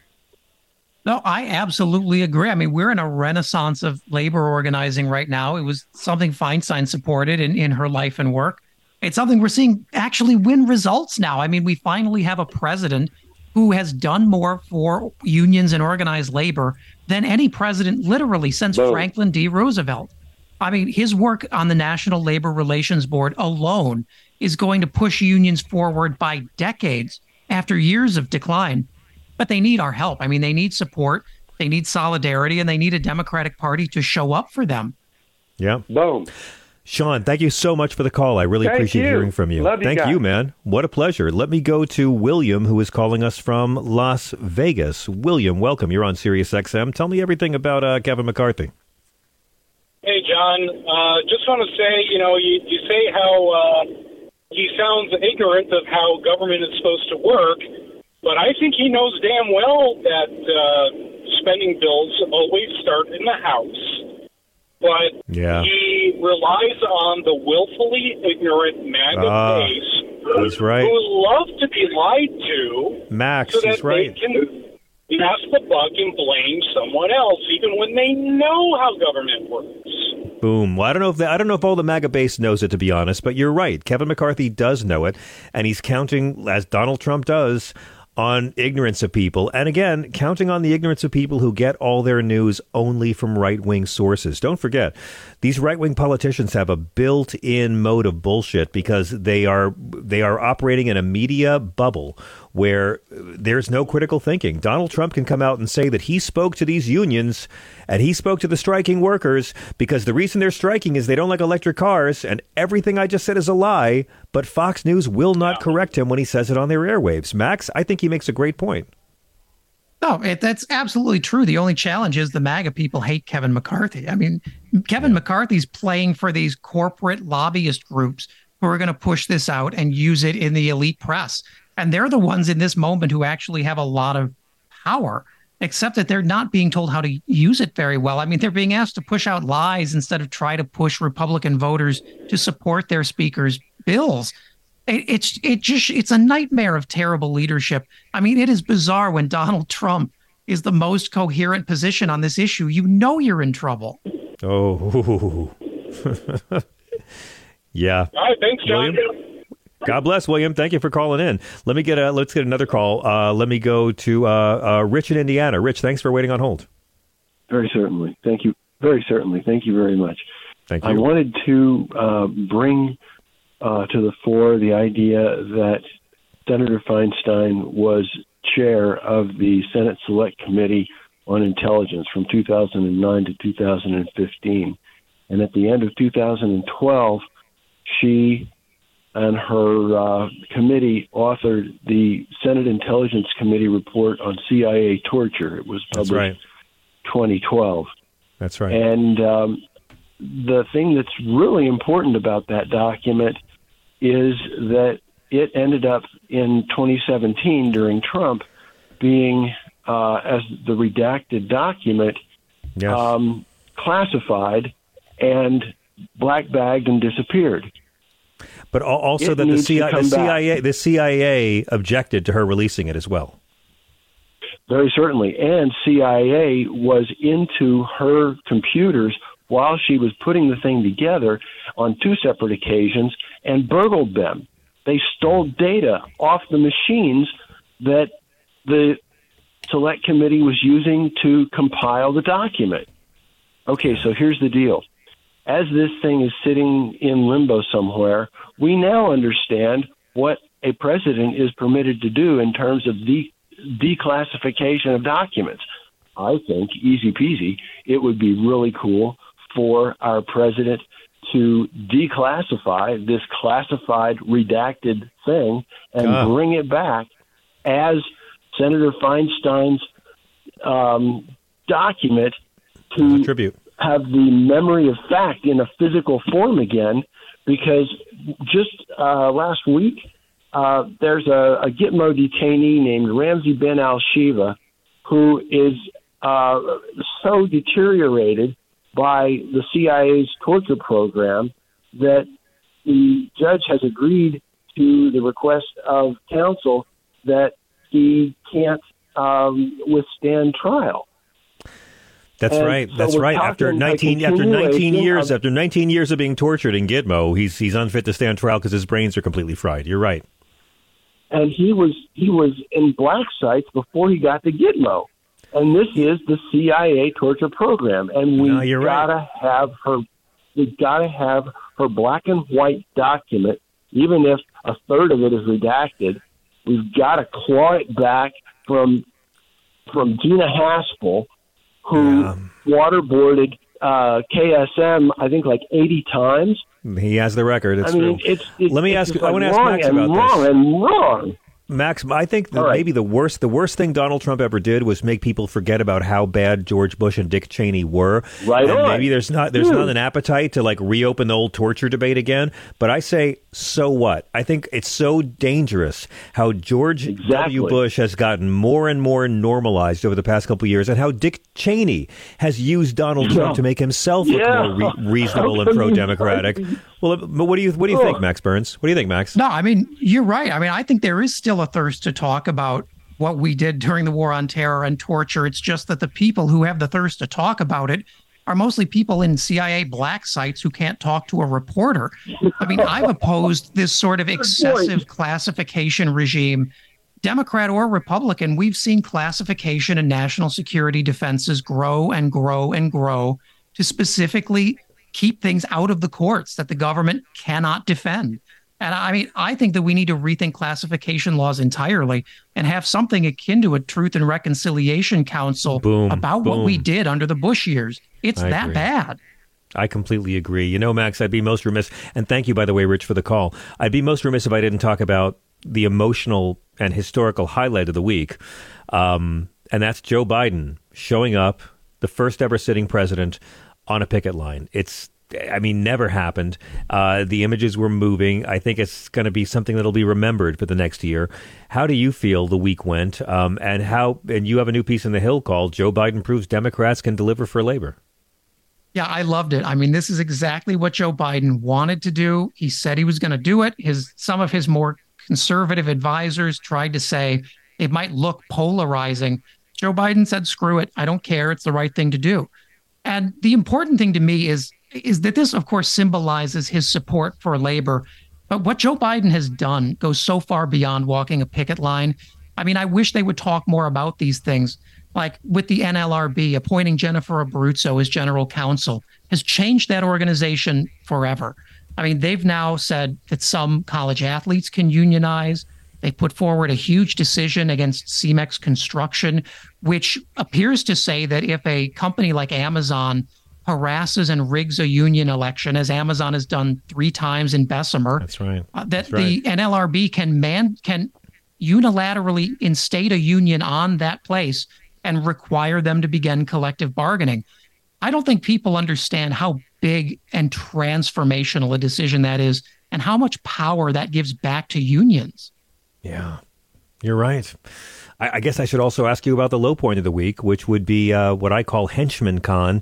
N: No, I absolutely agree. I mean, we're in a renaissance of labor organizing right now. It was something Feinstein supported in, in her life and work. It's something we're seeing actually win results now. I mean, we finally have a president who has done more for unions and organized labor than any president literally since Franklin D. Roosevelt. I mean, his work on the National Labor Relations Board alone is going to push unions forward by decades after years of decline. But they need our help. I mean, they need support, they need solidarity, and they need a Democratic Party to show up for them.
B: Yeah.
O: Boom.
B: Sean, thank you so much for the call. I really
N: Thank
B: appreciate
N: you.
B: hearing from you.
N: Love you
B: thank
N: guys.
B: you, man. What a pleasure. Let me go to William, who is calling us from Las Vegas. William, welcome. You're on Sirius XM. Tell me everything about uh, Kevin McCarthy.
P: Hey, John. Uh, just want to say, you know, you, you say how uh, he sounds ignorant of how government is supposed to work, but I think he knows damn well that uh, spending bills always start in the House. But
B: Yeah.
P: he relies on the willfully ignorant MAGA
B: Ah,
P: base
B: right.
P: who love to be lied to
B: Max,
P: so that
B: he's right.
P: they can pass the buck and blame someone else, even when they know how government works.
B: Boom. Well, I don't know if the, I don't know if all the MAGA base knows it to be honest, but you're right. Kevin McCarthy does know it, and he's counting as Donald Trump does on ignorance of people, and again, counting on the ignorance of people who get all their news only from right wing sources. Don't forget, these right wing politicians have a built in mode of bullshit because they are they are operating in a media bubble where uh, there's no critical thinking. Donald Trump can come out and say that he spoke to these unions and he spoke to the striking workers because the reason they're striking is they don't like electric cars and everything I just said is a lie, but Fox News will not correct him when he says it on their airwaves. Max, I think he makes a great point.
N: No, it, that's absolutely true. The only challenge is the MAGA people hate Kevin McCarthy. I mean, Kevin McCarthy's playing for these corporate lobbyist groups who are going to push this out and use it in the elite press. And they're the ones in this moment who actually have a lot of power, except that they're not being told how to use it very well. I mean, they're being asked to push out lies instead of try to push Republican voters to support their speaker's bills. It, it's it just it's a nightmare of terrible leadership. I mean, it is bizarre when Donald Trump is the most coherent position on this issue. You know you're in trouble.
B: Oh. yeah.
P: All right, thanks, John.
B: William? God bless William. Thank you for calling in. Let me get a let's get another call. Uh, let me go to uh, uh, Rich in Indiana. Rich, thanks for waiting on hold.
Q: Very certainly. Thank you. Very certainly. Thank you very much.
B: Thank you.
Q: I wanted to uh, bring uh, to the fore the idea that Senator Feinstein was chair of the Senate Select Committee on Intelligence from 2009 to 2015. And at the end of 2012, she and her uh, committee authored the Senate Intelligence Committee report on CIA torture. It was published
B: right.
Q: 2012.
B: That's right.
Q: And um, the thing that's really important about that document is that it ended up in 2017 during Trump being, uh, as the redacted document, um, classified and black bagged and disappeared.
B: But also
Q: It
B: that the,
Q: needs to
B: CIA, the
Q: back.
B: CIA, the CIA objected to her releasing it as well.
Q: Very certainly. And CIA was into her computers while she was putting the thing together on two separate occasions and burgled them. They stole data off the machines that the select committee was using to compile the document. Okay, so here's the deal. As this thing is sitting in limbo somewhere, we now understand what a president is permitted to do in terms of de- declassification of documents. I think, easy peasy, it would be really cool for our president to declassify this classified, redacted thing and
B: Ah.
Q: bring it back as Senator Feinstein's um, document to
B: tribute.
Q: Have the memory of fact in a physical form again. Because just uh, last week, uh, there's a, a Gitmo detainee named Ramzi bin al Shibh who is uh, so deteriorated by the CIA's torture program that the judge has agreed to the request of counsel that he can't um, withstand trial.
B: That's
Q: And
B: right.
Q: so
B: That's right. After 19 after 19
Q: continuation
B: years
Q: of-
B: after 19 years of being tortured in Gitmo, he's he's unfit to stand trial because his brains are completely fried. You're right.
Q: and he was he was in black sites before he got to Gitmo. And this is the CIA torture program, and we
B: No, you're right.
Q: gotta have her. We gotta have her black and white document, even if a third of it is redacted. We've got to claw it back from from Gina Haspel, who waterboarded uh, KSM, I think like eighty times.
B: He has the record. It's
Q: I mean,
B: true.
Q: it's, it's
B: Let me
Q: it's
B: ask. I want to ask
Q: wrong
B: Max
Q: and
B: about
Q: wrong
B: this.
Q: and wrong.
B: Max, I think that maybe the worst the worst thing Donald Trump ever did was make people forget about how bad George Bush and Dick Cheney were.
Q: Right
B: and
Q: on.
B: Maybe there's not there's
Q: Dude.
B: not an appetite to like reopen the old torture debate again. But I say, so what? I think it's so dangerous how George W. Bush has gotten more and more normalized over the past couple of years, and how Dick Cheney has used Donald Trump
Q: Yeah.
B: to make himself look
Q: Yeah.
B: more re- reasonable and pro-democratic. Well, but what do you what do you think, Max Burns? What do you think, Max?
N: No, I mean, you're right. I mean, I think there is still a thirst to talk about what we did during the war on terror and torture. It's just that the people who have the thirst to talk about it are mostly people in CIA black sites who can't talk to a reporter. I mean, I've opposed this sort of excessive classification regime. Democrat or Republican, we've seen classification and national security defenses grow and grow and grow to specifically keep things out of the courts that the government cannot defend. And I mean, I think that we need to rethink classification laws entirely and have something akin to a Truth and Reconciliation Council
B: Boom,
N: about what we did under the Bush years. It's
B: I
N: that
B: agree.
N: bad.
B: I completely agree. You know, Max, I'd be most remiss, and thank you, by the way, Rich, for the call. I'd be most remiss if I didn't talk about the emotional and historical highlight of the week, um, and that's Joe Biden showing up, the first ever sitting president, on a picket line. It's I mean, never happened. Uh, the images were moving. I think it's going to be something that'll be remembered for the next year. How do you feel the week went? Um, and how? And you have a new piece in the Hill called "Joe Biden proves Democrats can deliver for labor."
N: Yeah, I loved it. I mean, this is exactly what Joe Biden wanted to do. He said he was going to do it. His some of his more conservative advisors tried to say it might look polarizing. Joe Biden said, "Screw it. I don't care. It's the right thing to do." And the important thing to me is is that this, of course, symbolizes his support for labor. But what Joe Biden has done goes so far beyond walking a picket line. I mean, I wish they would talk more about these things. Like with the NLRB appointing Jennifer Abruzzo as general counsel has changed that organization forever. I mean, they've now said that some college athletes can unionize. They put forward a huge decision against Cemex Construction, which appears to say that if a company like Amazon harasses and rigs a union election, as Amazon has done three times in Bessemer,
B: that's right.
N: Uh, that
B: That's
N: the
B: right.
N: NLRB can man can unilaterally instate a union on that place and require them to begin collective bargaining. I don't think people understand how big and transformational a decision that is and how much power that gives back to unions.
B: Yeah, you're right. I, I guess I should also ask you about the low point of the week, which would be uh, what I call Henchman Con,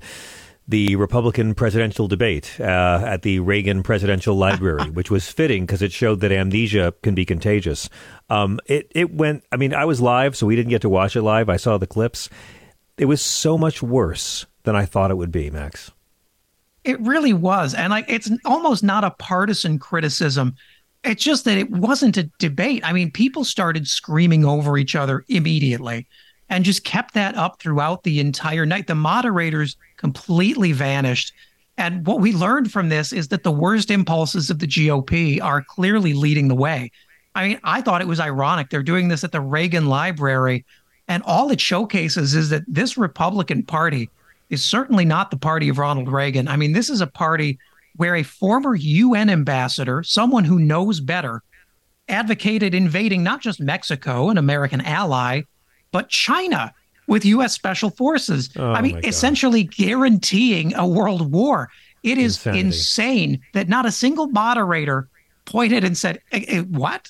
B: the Republican presidential debate uh, at the Reagan Presidential Library, which was fitting because it showed that amnesia can be contagious. Um, it it went. I mean, I was live, so we didn't get to watch it live. I saw the clips. It was so much worse than I thought it would be, Max.
N: It really was. And like it's almost not a partisan criticism. It's just that it wasn't a debate. I mean, people started screaming over each other immediately and just kept that up throughout the entire night. The moderators completely vanished. And what we learned from this is that the worst impulses of the GOP are clearly leading the way. I mean, I thought it was ironic. They're doing this at the Reagan Library. And all it showcases is that this Republican Party is certainly not the party of Ronald Reagan. I mean, this is a party where a former UN ambassador, someone who knows better, advocated invading not just Mexico, an American ally, but China with U.S. special forces.
B: Oh,
N: I mean, essentially guaranteeing a world war. It is
B: Insanity.
N: insane that not a single moderator pointed and said, "Eh, eh, "What?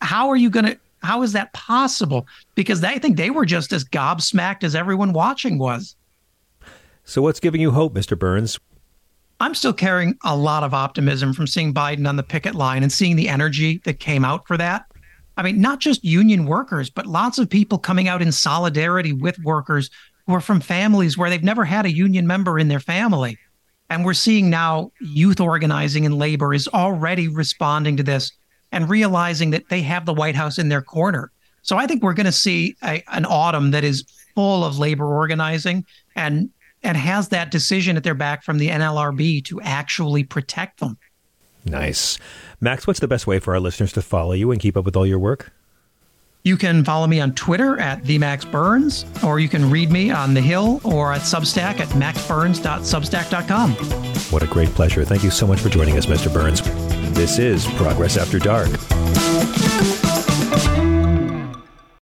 N: How are you going to? How is that possible?" Because they, I think they were just as gobsmacked as everyone watching was.
B: So, what's giving you hope, Mr. Burns?
N: I'm still carrying a lot of optimism from seeing Biden on the picket line and seeing the energy that came out for that. I mean, not just union workers, but lots of people coming out in solidarity with workers who are from families where they've never had a union member in their family. And we're seeing now youth organizing in labor is already responding to this and realizing that they have the White House in their corner. So I think we're going to see a, an autumn that is full of labor organizing and and has that decision at their back from the NLRB to actually protect them.
B: Nice. Max, what's the best way for our listeners to follow you and keep up with all your work?
N: You can follow me on Twitter at themaxburns, or you can read me on The Hill or at Substack at maxburns.substack.com.
B: What a great pleasure. Thank you so much for joining us, Mr. Burns. This is Progress After Dark.